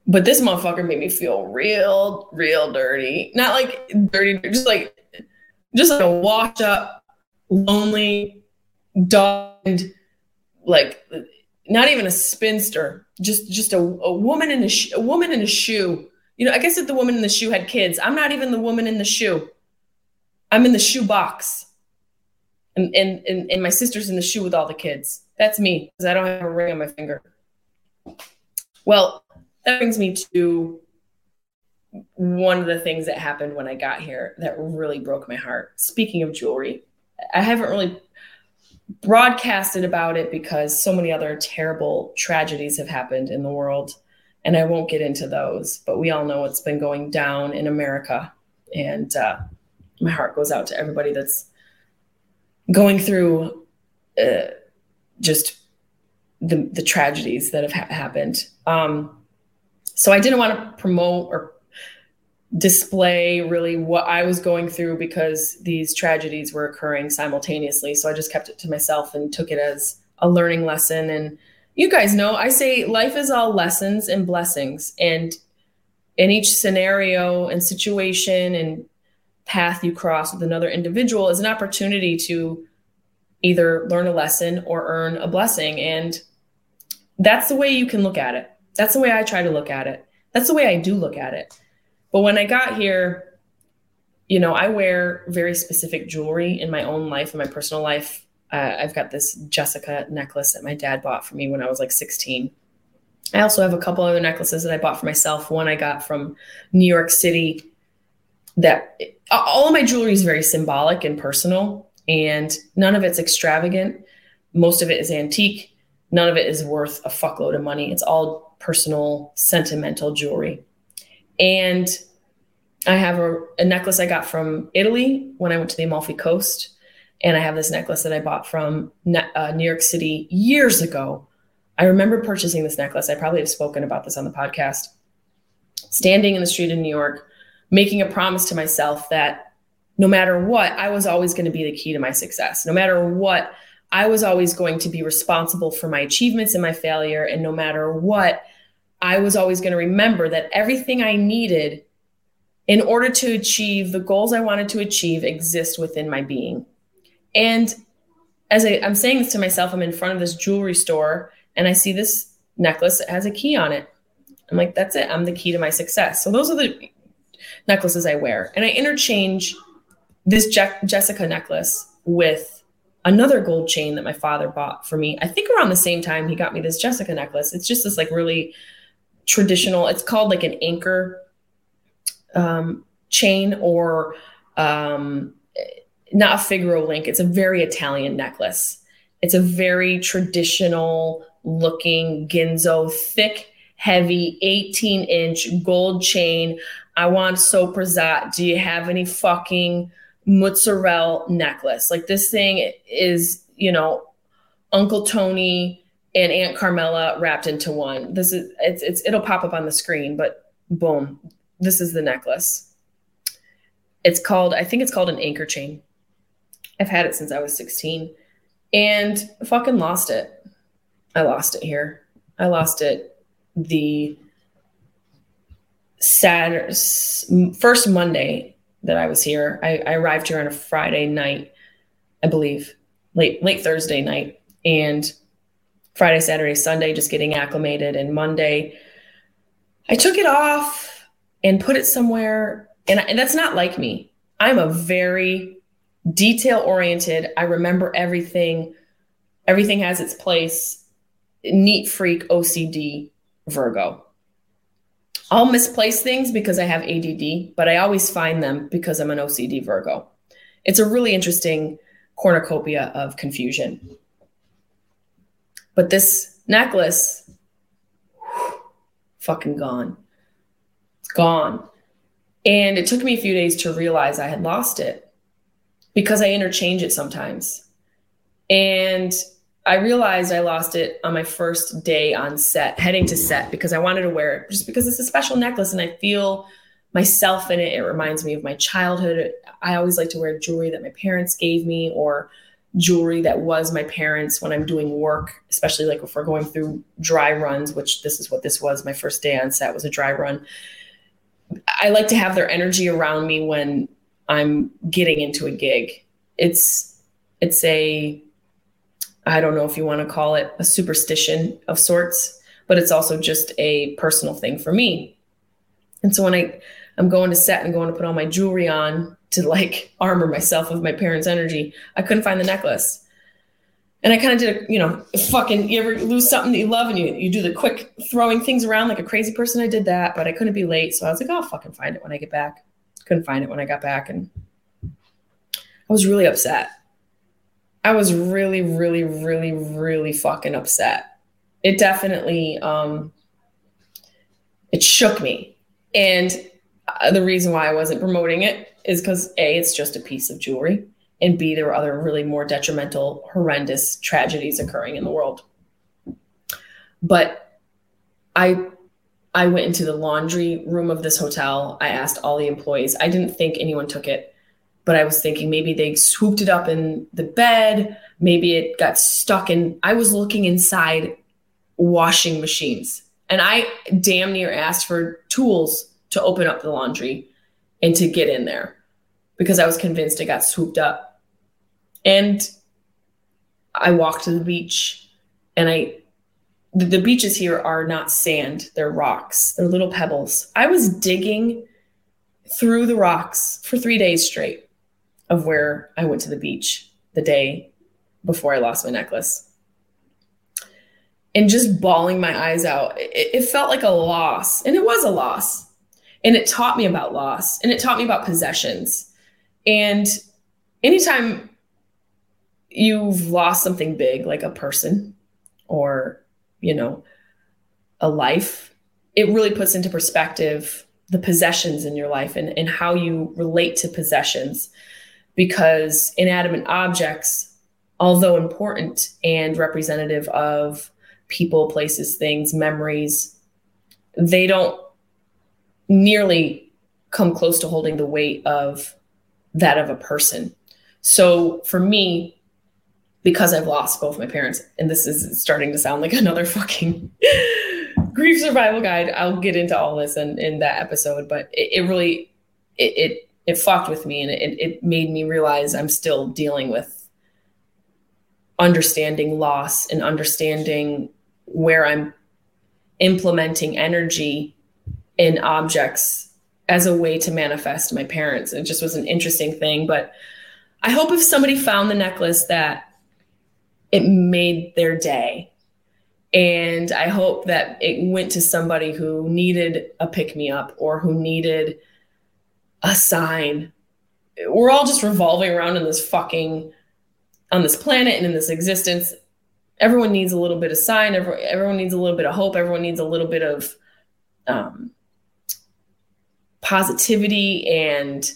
but this motherfucker made me feel real, real dirty. Not like dirty, just like just like a washed up, lonely, dogged, like not even a spinster, just just a, a woman in a, sh- a woman in a shoe. You know, I guess if the woman in the shoe had kids, I'm not even the woman in the shoe. I'm in the shoe box. And, and, and, and my sister's in the shoe with all the kids. That's me because I don't have a ring on my finger. Well, that brings me to one of the things that happened when I got here that really broke my heart. Speaking of jewelry, I haven't really broadcasted about it because so many other terrible tragedies have happened in the world. And I won't get into those, but we all know what's been going down in America. And uh, my heart goes out to everybody that's going through uh, just the, the tragedies that have ha- happened. Um, so I didn't want to promote or display really what I was going through because these tragedies were occurring simultaneously. So I just kept it to myself and took it as a learning lesson and you guys know I say life is all lessons and blessings. And in each scenario and situation and path you cross with another individual is an opportunity to either learn a lesson or earn a blessing. And that's the way you can look at it. That's the way I try to look at it. That's the way I do look at it. But when I got here, you know, I wear very specific jewelry in my own life, in my personal life. Uh, I've got this Jessica necklace that my dad bought for me when I was like 16. I also have a couple other necklaces that I bought for myself. One I got from New York City. That all of my jewelry is very symbolic and personal, and none of it's extravagant. Most of it is antique. None of it is worth a fuckload of money. It's all personal, sentimental jewelry. And I have a, a necklace I got from Italy when I went to the Amalfi Coast. And I have this necklace that I bought from uh, New York City years ago. I remember purchasing this necklace. I probably have spoken about this on the podcast. Standing in the street in New York, making a promise to myself that no matter what, I was always going to be the key to my success. No matter what, I was always going to be responsible for my achievements and my failure. And no matter what, I was always going to remember that everything I needed in order to achieve the goals I wanted to achieve exist within my being. And as I, I'm saying this to myself, I'm in front of this jewelry store and I see this necklace that has a key on it. I'm like, that's it. I'm the key to my success. So those are the necklaces I wear. And I interchange this Je- Jessica necklace with another gold chain that my father bought for me. I think around the same time he got me this Jessica necklace. It's just this like really traditional, it's called like an anchor um, chain or um, not a Figaro link. It's a very Italian necklace. It's a very traditional looking ginzo, thick, heavy, 18 inch gold chain. I want so prezat. Do you have any fucking mozzarella necklace? Like this thing is, you know, Uncle Tony and Aunt Carmela wrapped into one. This is it's it's it'll pop up on the screen, but boom, this is the necklace. It's called, I think it's called an anchor chain. I've had it since I was 16 and fucking lost it. I lost it here. I lost it the Saturday, first Monday that I was here. I, I arrived here on a Friday night, I believe, late late Thursday night, and Friday, Saturday, Sunday, just getting acclimated. And Monday, I took it off and put it somewhere. And, and that's not like me. I'm a very detail oriented. I remember everything. Everything has its place. Neat freak OCD Virgo. I'll misplace things because I have ADD, but I always find them because I'm an OCD Virgo. It's a really interesting cornucopia of confusion. But this necklace, fucking gone It's gone. And it took me a few days to realize I had lost it because I interchange it sometimes. And I realized I lost it on my first day on set, heading to set, because I wanted to wear it just because it's a special necklace and I feel myself in it. It reminds me of my childhood. I always like to wear jewelry that my parents gave me or jewelry that was my parents when I'm doing work, especially like if we're going through dry runs, which this is what this was. My first day on set was a dry run. I like to have their energy around me when I'm getting into a gig. It's it's a I don't know if you want to call it a superstition of sorts, but it's also just a personal thing for me. And so when I I'm going to set and going to put all my jewelry on to like armor myself with my parents' energy, I couldn't find the necklace and I kind of did a, you know, fucking, you ever lose something that you love and you, you do the quick throwing things around like a crazy person. I did that, but I couldn't be late. So I was like, I'll fucking find it when I get back. Couldn't find it when I got back. And I was really upset. I was really, really, really, really fucking upset. It definitely, um, it shook me. And uh, the reason why I wasn't promoting it is because A, it's just a piece of jewelry and B, there were other really more detrimental, horrendous tragedies occurring in the world. But I I went into the laundry room of this hotel. I asked all the employees. I didn't think anyone took it, but I was thinking maybe they swooped it up in the bed, maybe it got stuck in I was looking inside washing machines. And I damn near asked for tools to open up the laundry and to get in there because I was convinced it got swooped up. And I walked to the beach and I the, beaches here are not sand, they're rocks. They're little pebbles. I was digging through the rocks for 3 days straight of where I went to the beach the day before I lost my necklace. And just bawling my eyes out. It, it felt like a loss, and it was a loss. And it taught me about loss, and it taught me about possessions. And anytime you've lost something big, like a person or, you know, a life, it really puts into perspective the possessions in your life and, and how you relate to possessions. Because inanimate objects, although important and representative of people, places, things, memories, they don't nearly come close to holding the weight of that of a person. So for me, because I've lost both my parents, and this is starting to sound like another fucking grief survival guide. I'll get into all this in, in that episode, but it, it really it, it, it fucked with me and it, it made me realize I'm still dealing with understanding loss and understanding where I'm implementing energy in objects as a way to manifest my parents. It just was an interesting thing. But I hope if somebody found the necklace that it made their day. And I hope that it went to somebody who needed a pick me up or who needed a sign. We're all just revolving around in this fucking on this planet and in this existence. Everyone needs a little bit of sign. Everyone needs a little bit of hope. Everyone needs a little bit of um, positivity and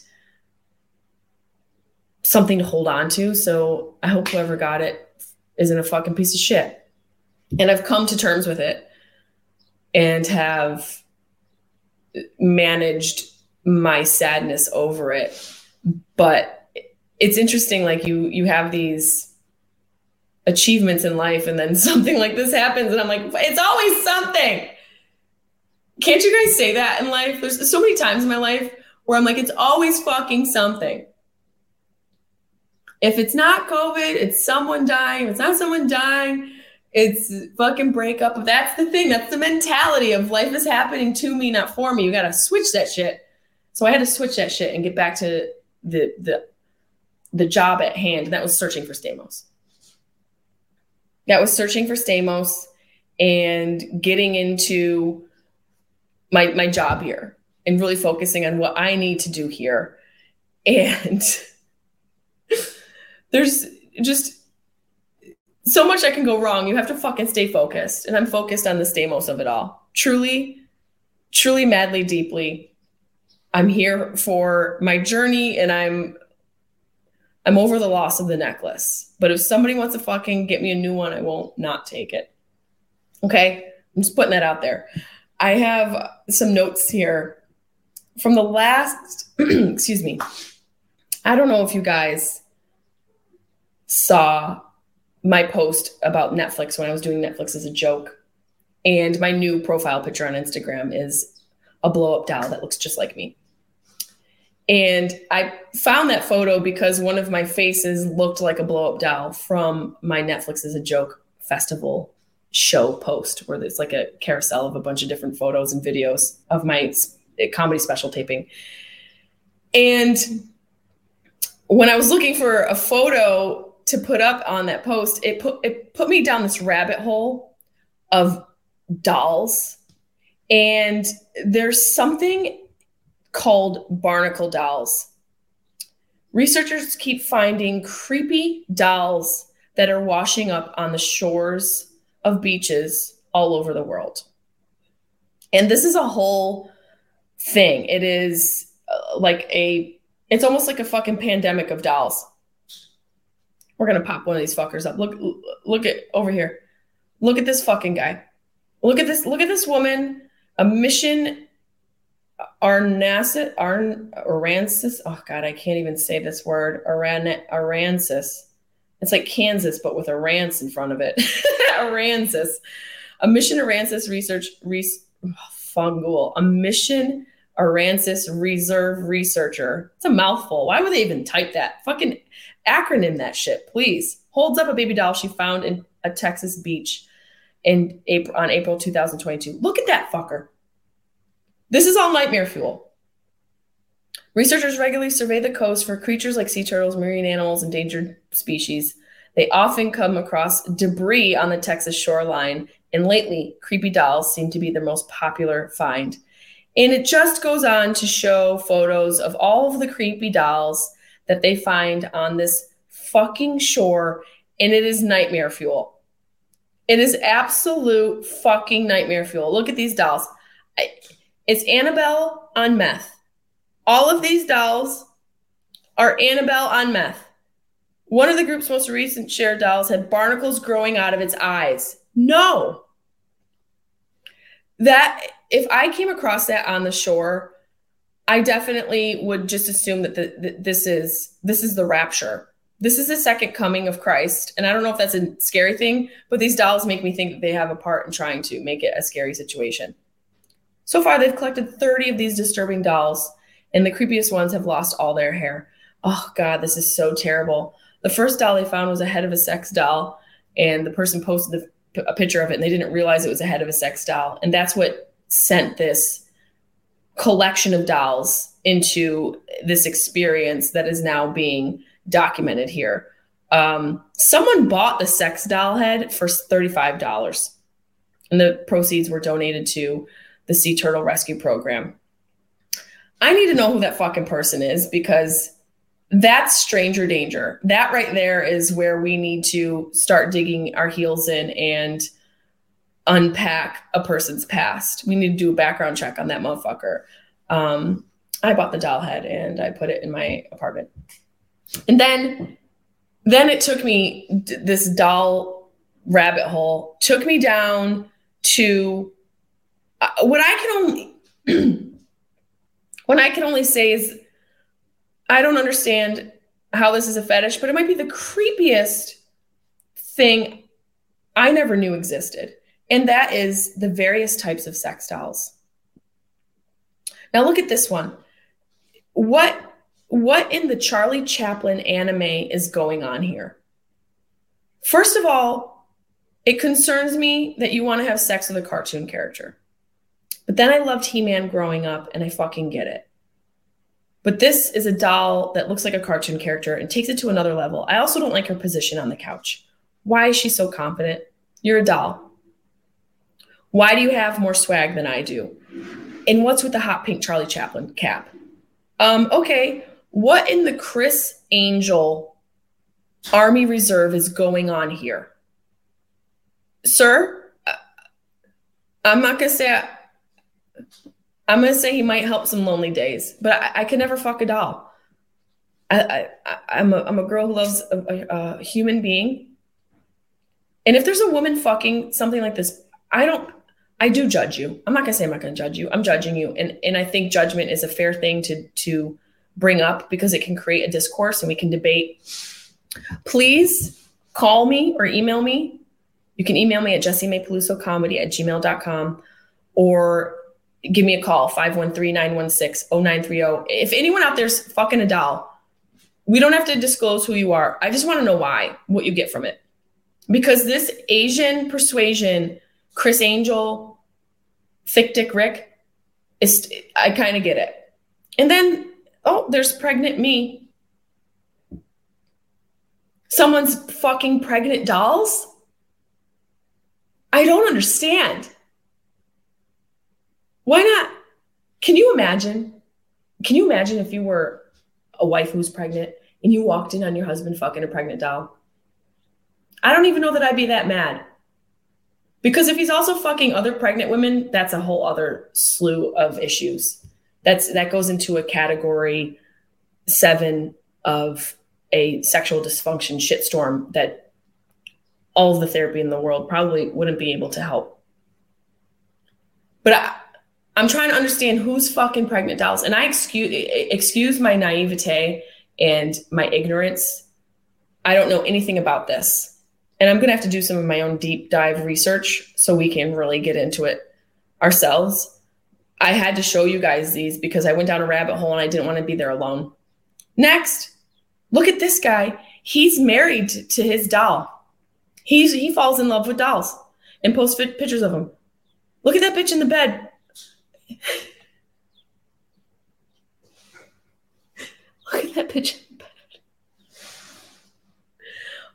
something to hold on to. So I hope whoever got it isn't a fucking piece of shit. And I've come to terms with it and have managed my sadness over it. But it's interesting like you you have these achievements in life and then something like this happens and I'm like it's always something can't you guys say that in life? There's so many times in my life where I'm like, it's always fucking something. If it's not COVID, it's someone dying. If it's not someone dying, it's fucking breakup. That's the thing. That's the mentality of life is happening to me, not for me. You got to switch that shit. So I had to switch that shit and get back to the the the job at hand. And that was searching for Stamos. That was searching for Stamos and getting into my my job here and really focusing on what I need to do here. And there's just so much that can go wrong. You have to fucking stay focused. And I'm focused on the stamos of it all. Truly, truly, madly, deeply. I'm here for my journey and I'm I'm over the loss of the necklace. But if somebody wants to fucking get me a new one, I won't not take it. Okay? I'm just putting that out there. I have some notes here from the last, excuse me. I don't know if you guys saw my post about Netflix when I was doing Netflix as a joke. And my new profile picture on Instagram is a blow up doll that looks just like me. And I found that photo because one of my faces looked like a blow up doll from my Netflix as a joke festival show post where there's like a carousel of a bunch of different photos and videos of my eh, comedy special taping. And when I was looking for a photo to put up on that post, it put it put me down this rabbit hole of dolls. And there's something called barnacle dolls. Researchers keep finding creepy dolls that are washing up on the shores of beaches all over the world. And this is a whole thing. It is uh, like a, it's almost like a fucking pandemic of dolls. We're gonna pop one of these fuckers up. Look, look at over here. Look at this fucking guy. Look at this. Look at this woman. A mission. Arnassus, Arn, Aransas. Oh God, I can't even say this word. Aran. It's like Kansas, but with a rance in front of it. A Aransas. a mission Aransas research res, oh, fungal, a mission Aransas reserve researcher. It's a mouthful. Why would they even type that? Fucking acronym that shit, please. Holds up a baby doll she found in a Texas beach in April on April 2022. Look at that fucker. This is all nightmare fuel. Researchers regularly survey the coast for creatures like sea turtles, marine animals, endangered species. They often come across debris on the Texas shoreline, and lately, creepy dolls seem to be the most popular find. And it just goes on to show photos of all of the creepy dolls that they find on this fucking shore, and it is nightmare fuel. It is absolute fucking nightmare fuel. Look at these dolls. It's Annabelle on meth. All of these dolls are Annabelle on meth. One of the group's most recent shared dolls had barnacles growing out of its eyes. No. That if I came across that on the shore, I definitely would just assume that the, the, this is this is the rapture. This is the second coming of Christ, and I don't know if that's a scary thing, but these dolls make me think that they have a part in trying to make it a scary situation. So far, they've collected 30 of these disturbing dolls and the creepiest ones have lost all their hair. Oh God, this is so terrible. The first doll they found was a head of a sex doll, and the person posted the, a picture of it, and they didn't realize it was a head of a sex doll, and that's what sent this collection of dolls into this experience that is now being documented here. Um, someone bought the sex doll head for thirty-five dollars, and the proceeds were donated to the Sea Turtle Rescue Program. I need to know who that fucking person is because that's stranger danger. That right there is where we need to start digging our heels in and unpack a person's past. We need to do a background check on that motherfucker. Um, I bought the doll head and I put it in my apartment. And then then it took me this doll rabbit hole took me down to uh, what I can only What I can only say is I don't understand how this is a fetish, but it might be the creepiest thing I never knew existed. And that is the various types of sex dolls. Now look at this one. What what in the Charlie Chaplin anime is going on here? First of all, it concerns me that you want to have sex with a cartoon character. But then I loved He Man growing up, and I fucking get it. But this is a doll that looks like a cartoon character and takes it to another level. I also don't like her position on the couch. Why is she so confident? You're a doll. Why do you have more swag than I do? And what's with the hot pink Charlie Chaplin cap? Um, okay, what in the Criss Angel Army Reserve is going on here? Sir, uh, I'm not going to say I, I'm gonna say he might help some lonely days, but I, I can never fuck a doll. I, am a I'm a girl who loves a, a, a human being, and if there's a woman fucking something like this, I don't. I do judge you. I'm not gonna say I'm not gonna judge you. I'm judging you, and and I think judgment is a fair thing to to bring up because it can create a discourse and we can debate. Please call me or email me. You can email me at jessimaepelusocomedy at gmail.com or give me a call 513-916-0930 if anyone out there's fucking a doll we don't have to disclose who you are. I just want to know why what you get from it. Because this asian persuasion criss angel thick dick rick is i kind of get it. And then oh there's pregnant me. Someone's fucking pregnant dolls? I don't understand why not? Can you imagine? Can you imagine if you were a wife who's pregnant and you walked in on your husband fucking a pregnant doll? I don't even know that I'd be that mad. Because if he's also fucking other pregnant women, that's a whole other slew of issues. That's that goes into a category seven of a sexual dysfunction shitstorm that all the therapy in the world probably wouldn't be able to help. But I, I'm trying to understand who's fucking pregnant dolls. And I excuse excuse my naivete and my ignorance. I don't know anything about this. and I'm going to have to do some of my own deep dive research so we can really get into it ourselves. I had to show you guys these because I went down a rabbit hole and I didn't want to be there alone. Next, look at this guy. He's married to his doll. He's he falls in love with dolls and posts pictures of them. Look at that bitch in the bed. Look at that bed.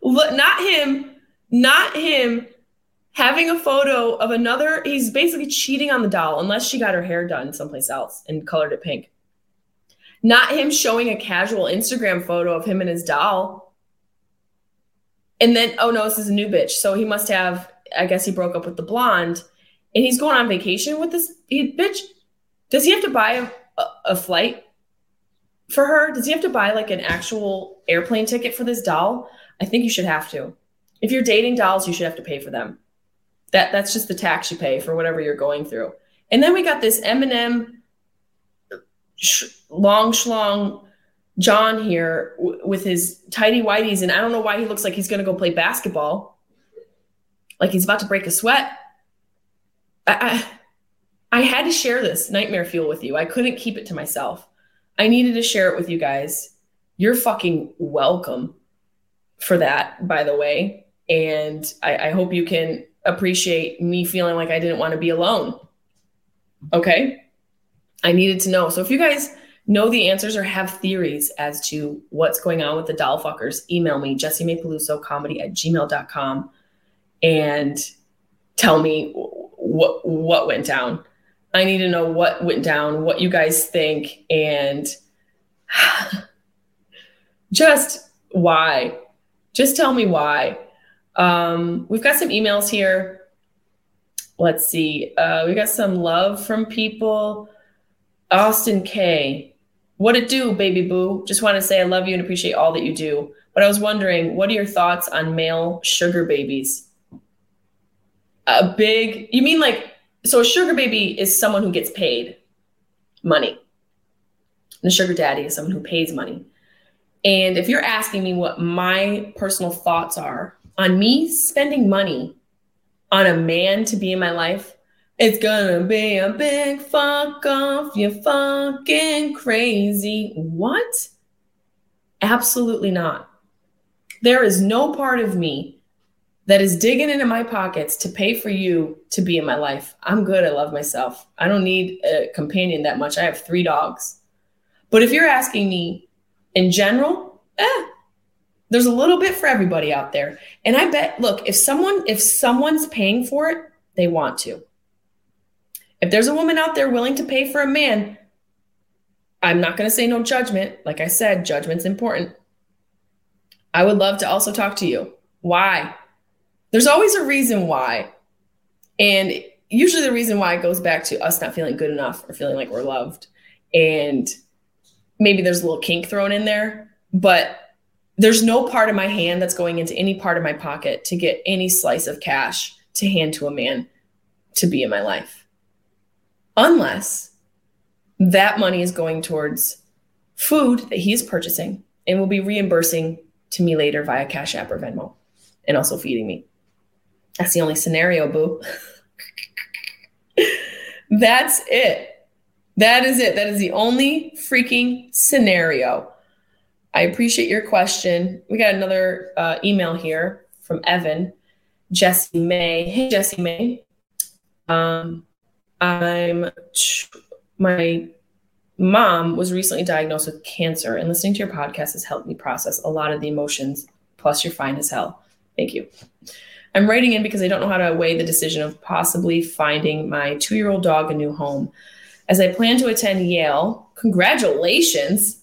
Look, not him, not him having a photo of another. He's basically cheating on the doll, unless she got her hair done someplace else and colored it pink. Not him showing a casual Instagram photo of him and his doll. And then, oh no, this is a new bitch. So he must have, I guess he broke up with the blonde and he's going on vacation with this he, bitch. Does he have to buy a, a, flight for her? Does he have to buy like an actual airplane ticket for this doll? I think you should have to. If you're dating dolls, you should have to pay for them. That that's just the tax you pay for whatever you're going through. And then we got this Eminem sh- long schlong John here w- with his tidy whities, and I don't know why he looks like he's going to go play basketball, like he's about to break a sweat. I, I had to share this nightmare fuel with you. I couldn't keep it to myself. I needed to share it with you guys. You're fucking welcome for that, by the way. And I, I hope you can appreciate me feeling like I didn't want to be alone. Okay. I needed to know. So if you guys know the answers or have theories as to what's going on with the doll fuckers, email me, Jessimae comedy at gmail.com and tell me what what went down. I need to know what went down, what you guys think, and just why. Just tell me why. Um, we've got some emails here. Let's see. Uh, we got some love from people. Austin K. What it do, baby boo? Just want to say I love you and appreciate all that you do. But I was wondering, what are your thoughts on male sugar babies? A big, you mean like, so a sugar baby is someone who gets paid money. And a sugar daddy is someone who pays money. And if you're asking me what my personal thoughts are on me spending money on a man to be in my life, it's gonna be a big fuck off. You're fucking crazy. What? Absolutely not. There is no part of me that is digging into my pockets to pay for you to be in my life. I'm good. I love myself. I don't need a companion that much. I have three dogs. But if you're asking me in general, eh, there's a little bit for everybody out there. And I bet, look, if someone if someone's paying for it, they want to. If there's a woman out there willing to pay for a man, I'm not going to say no judgment. Like I said, judgment's important. I would love to also talk to you. Why? There's always a reason why. And usually the reason why goes back to us not feeling good enough or feeling like we're loved. And maybe there's a little kink thrown in there, but there's no part of my hand that's going into any part of my pocket to get any slice of cash to hand to a man to be in my life. Unless that money is going towards food that he is purchasing and will be reimbursing to me later via Cash App or Venmo and also feeding me. That's the only scenario, boo. That's it. That is it. That is the only freaking scenario. I appreciate your question. We got another uh, email here from Evan, Jessimae. Hey, Jessimae. Um, I'm my mom was recently diagnosed with cancer, and listening to your podcast has helped me process a lot of the emotions. Plus, you're fine as hell. Thank you. I'm writing in because I don't know how to weigh the decision of possibly finding my two year old dog a new home. As I plan to attend Yale, congratulations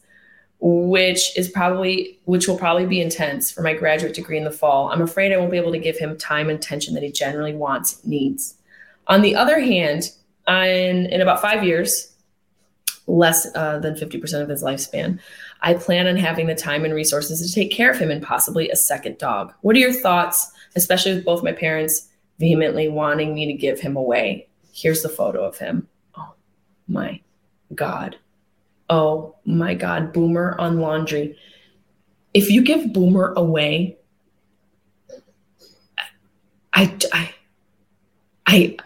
which is probably which will probably be intense for my graduate degree in the fall. I'm afraid I won't be able to give him time and attention that he generally wants, needs. On the other hand, in, in about five years, less uh, than 50% of his lifespan, I plan on having the time and resources to take care of him and possibly a second dog. What are your thoughts, especially with both my parents vehemently wanting me to give him away? Here's the photo of him. Oh my God. Oh my God, Boomer on laundry. If you give Boomer away, I, I, I,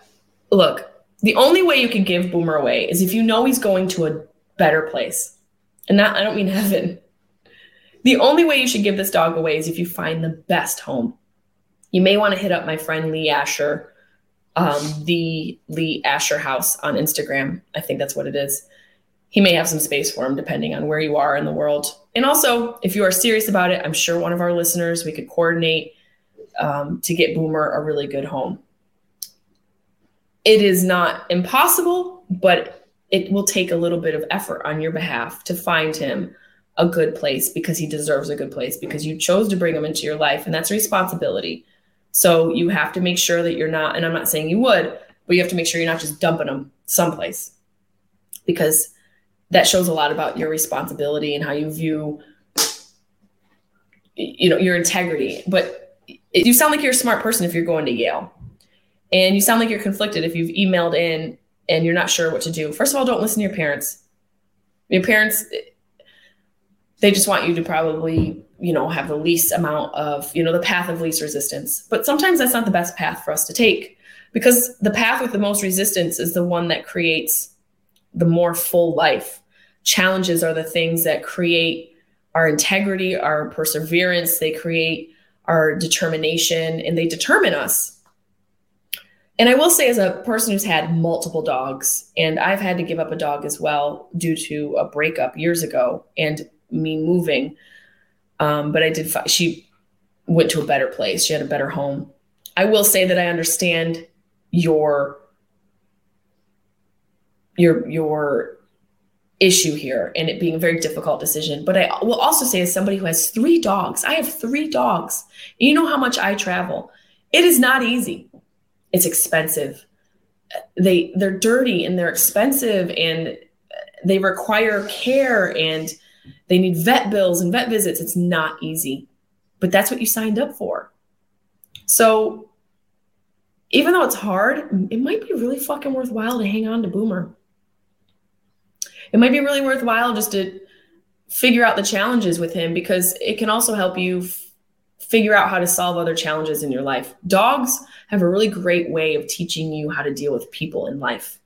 look, the only way you can give Boomer away is if you know he's going to a better place. And that, I don't mean heaven. The only way you should give this dog away is if you find the best home. You may want to hit up my friend Lee Asher, um, the Lee Asher House on Instagram. I think that's what it is. He may have some space for him depending on where you are in the world. And also, if you are serious about it, I'm sure one of our listeners, we could coordinate um, to get Boomer a really good home. It is not impossible, but it will take a little bit of effort on your behalf to find him a good place because he deserves a good place because you chose to bring him into your life and that's a responsibility. So you have to make sure that you're not, and I'm not saying you would, but you have to make sure you're not just dumping them someplace. Because that shows a lot about your responsibility and how you view you know your integrity. But you sound like you're a smart person if you're going to yale. And you sound like you're conflicted if you've emailed in and you're not sure what to do. First of all don't listen to your parents. Your parents they just want you to probably you know have the least amount of you know the path of least resistance. But sometimes that's not the best path for us to take because the path with the most resistance is the one that creates the more full life. Challenges are the things that create our integrity our perseverance. They create our determination and they determine us. And i will say as a person who's had multiple dogs and i've had to give up a dog as well due to a breakup years ago and me moving. Um, but I did, fi- she went to a better place. She had a better home. I will say that I understand your, your, your issue here and it being a very difficult decision. But I will also say, as somebody who has three dogs, I have three dogs. you know how much I travel. It is not easy. It's expensive. They they're dirty and they're expensive and they require care and they need vet bills and vet visits. It's not easy, but that's what you signed up for. So even though it's hard, it might be really fucking worthwhile to hang on to Boomer. It might be really worthwhile just to figure out the challenges with him because it can also help you f- figure out how to solve other challenges in your life. Dogs have a really great way of teaching you how to deal with people in life.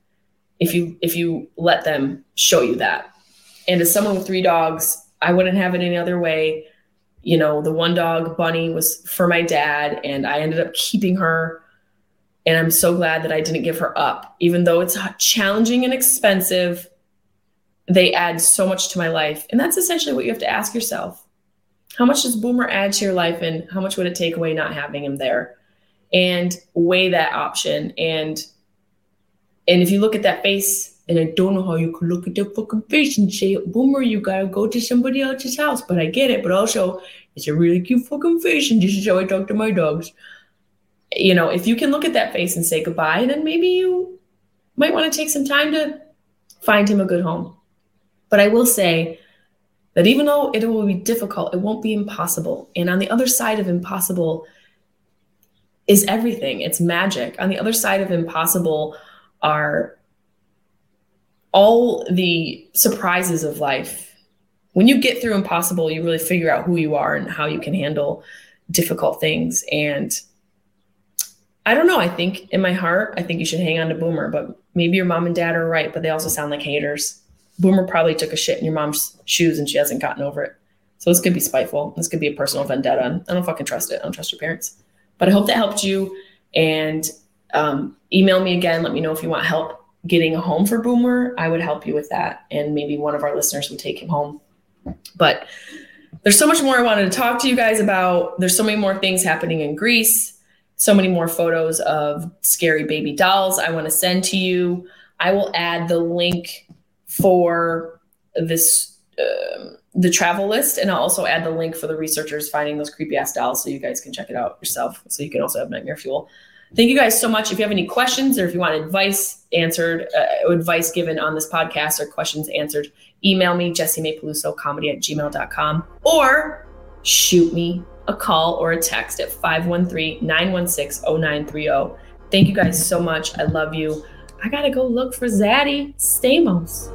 If you if you let them show you that. And as someone with three dogs, I wouldn't have it any other way. You know, the one dog, Bunny, was for my dad, and I ended up keeping her. And I'm so glad that I didn't give her up. Even though it's challenging and expensive, they add so much to my life. And that's essentially what you have to ask yourself. How much does Boomer add to your life, and how much would it take away not having him there? And weigh that option. And and if you look at that face and I don't know how you could look at their fucking face and say, Boomer, you gotta go to somebody else's house. But I get it. But also, it's a really cute fucking face. And this is how I talk to my dogs. You know, if you can look at that face and say goodbye, then maybe you might want to take some time to find him a good home. But I will say that even though it will be difficult, it won't be impossible. And on the other side of impossible is everything. It's magic. On the other side of impossible are all the surprises of life. When you get through impossible, you really figure out who you are and how you can handle difficult things. And I don't know. I think in my heart, I think you should hang on to Boomer, but maybe your mom and dad are right, but they also sound like haters. Boomer probably took a shit in your mom's shoes and she hasn't gotten over it. So this could be spiteful. This could be a personal vendetta. I don't fucking trust it. I don't trust your parents. But I hope that helped you. And um, email me again. Let me know if you want help getting a home for Boomer, I would help you with that. And maybe one of our listeners would take him home. But there's so much more I wanted to talk to you guys about. There's so many more things happening in Greece, so many more photos of scary baby dolls I want to send to you. I will add the link for this. Uh, the travel list, and I'll also add the link for the researchers finding those creepy ass dolls so you guys can check it out yourself. So you can also have nightmare fuel. Thank you guys so much. If you have any questions or if you want advice answered, uh, advice given on this podcast or questions answered, email me, comedy at gmail.com, or shoot me a call or a text at 513 916 0930. Thank you guys so much. I love you. I got to go look for Zaddy Stamos.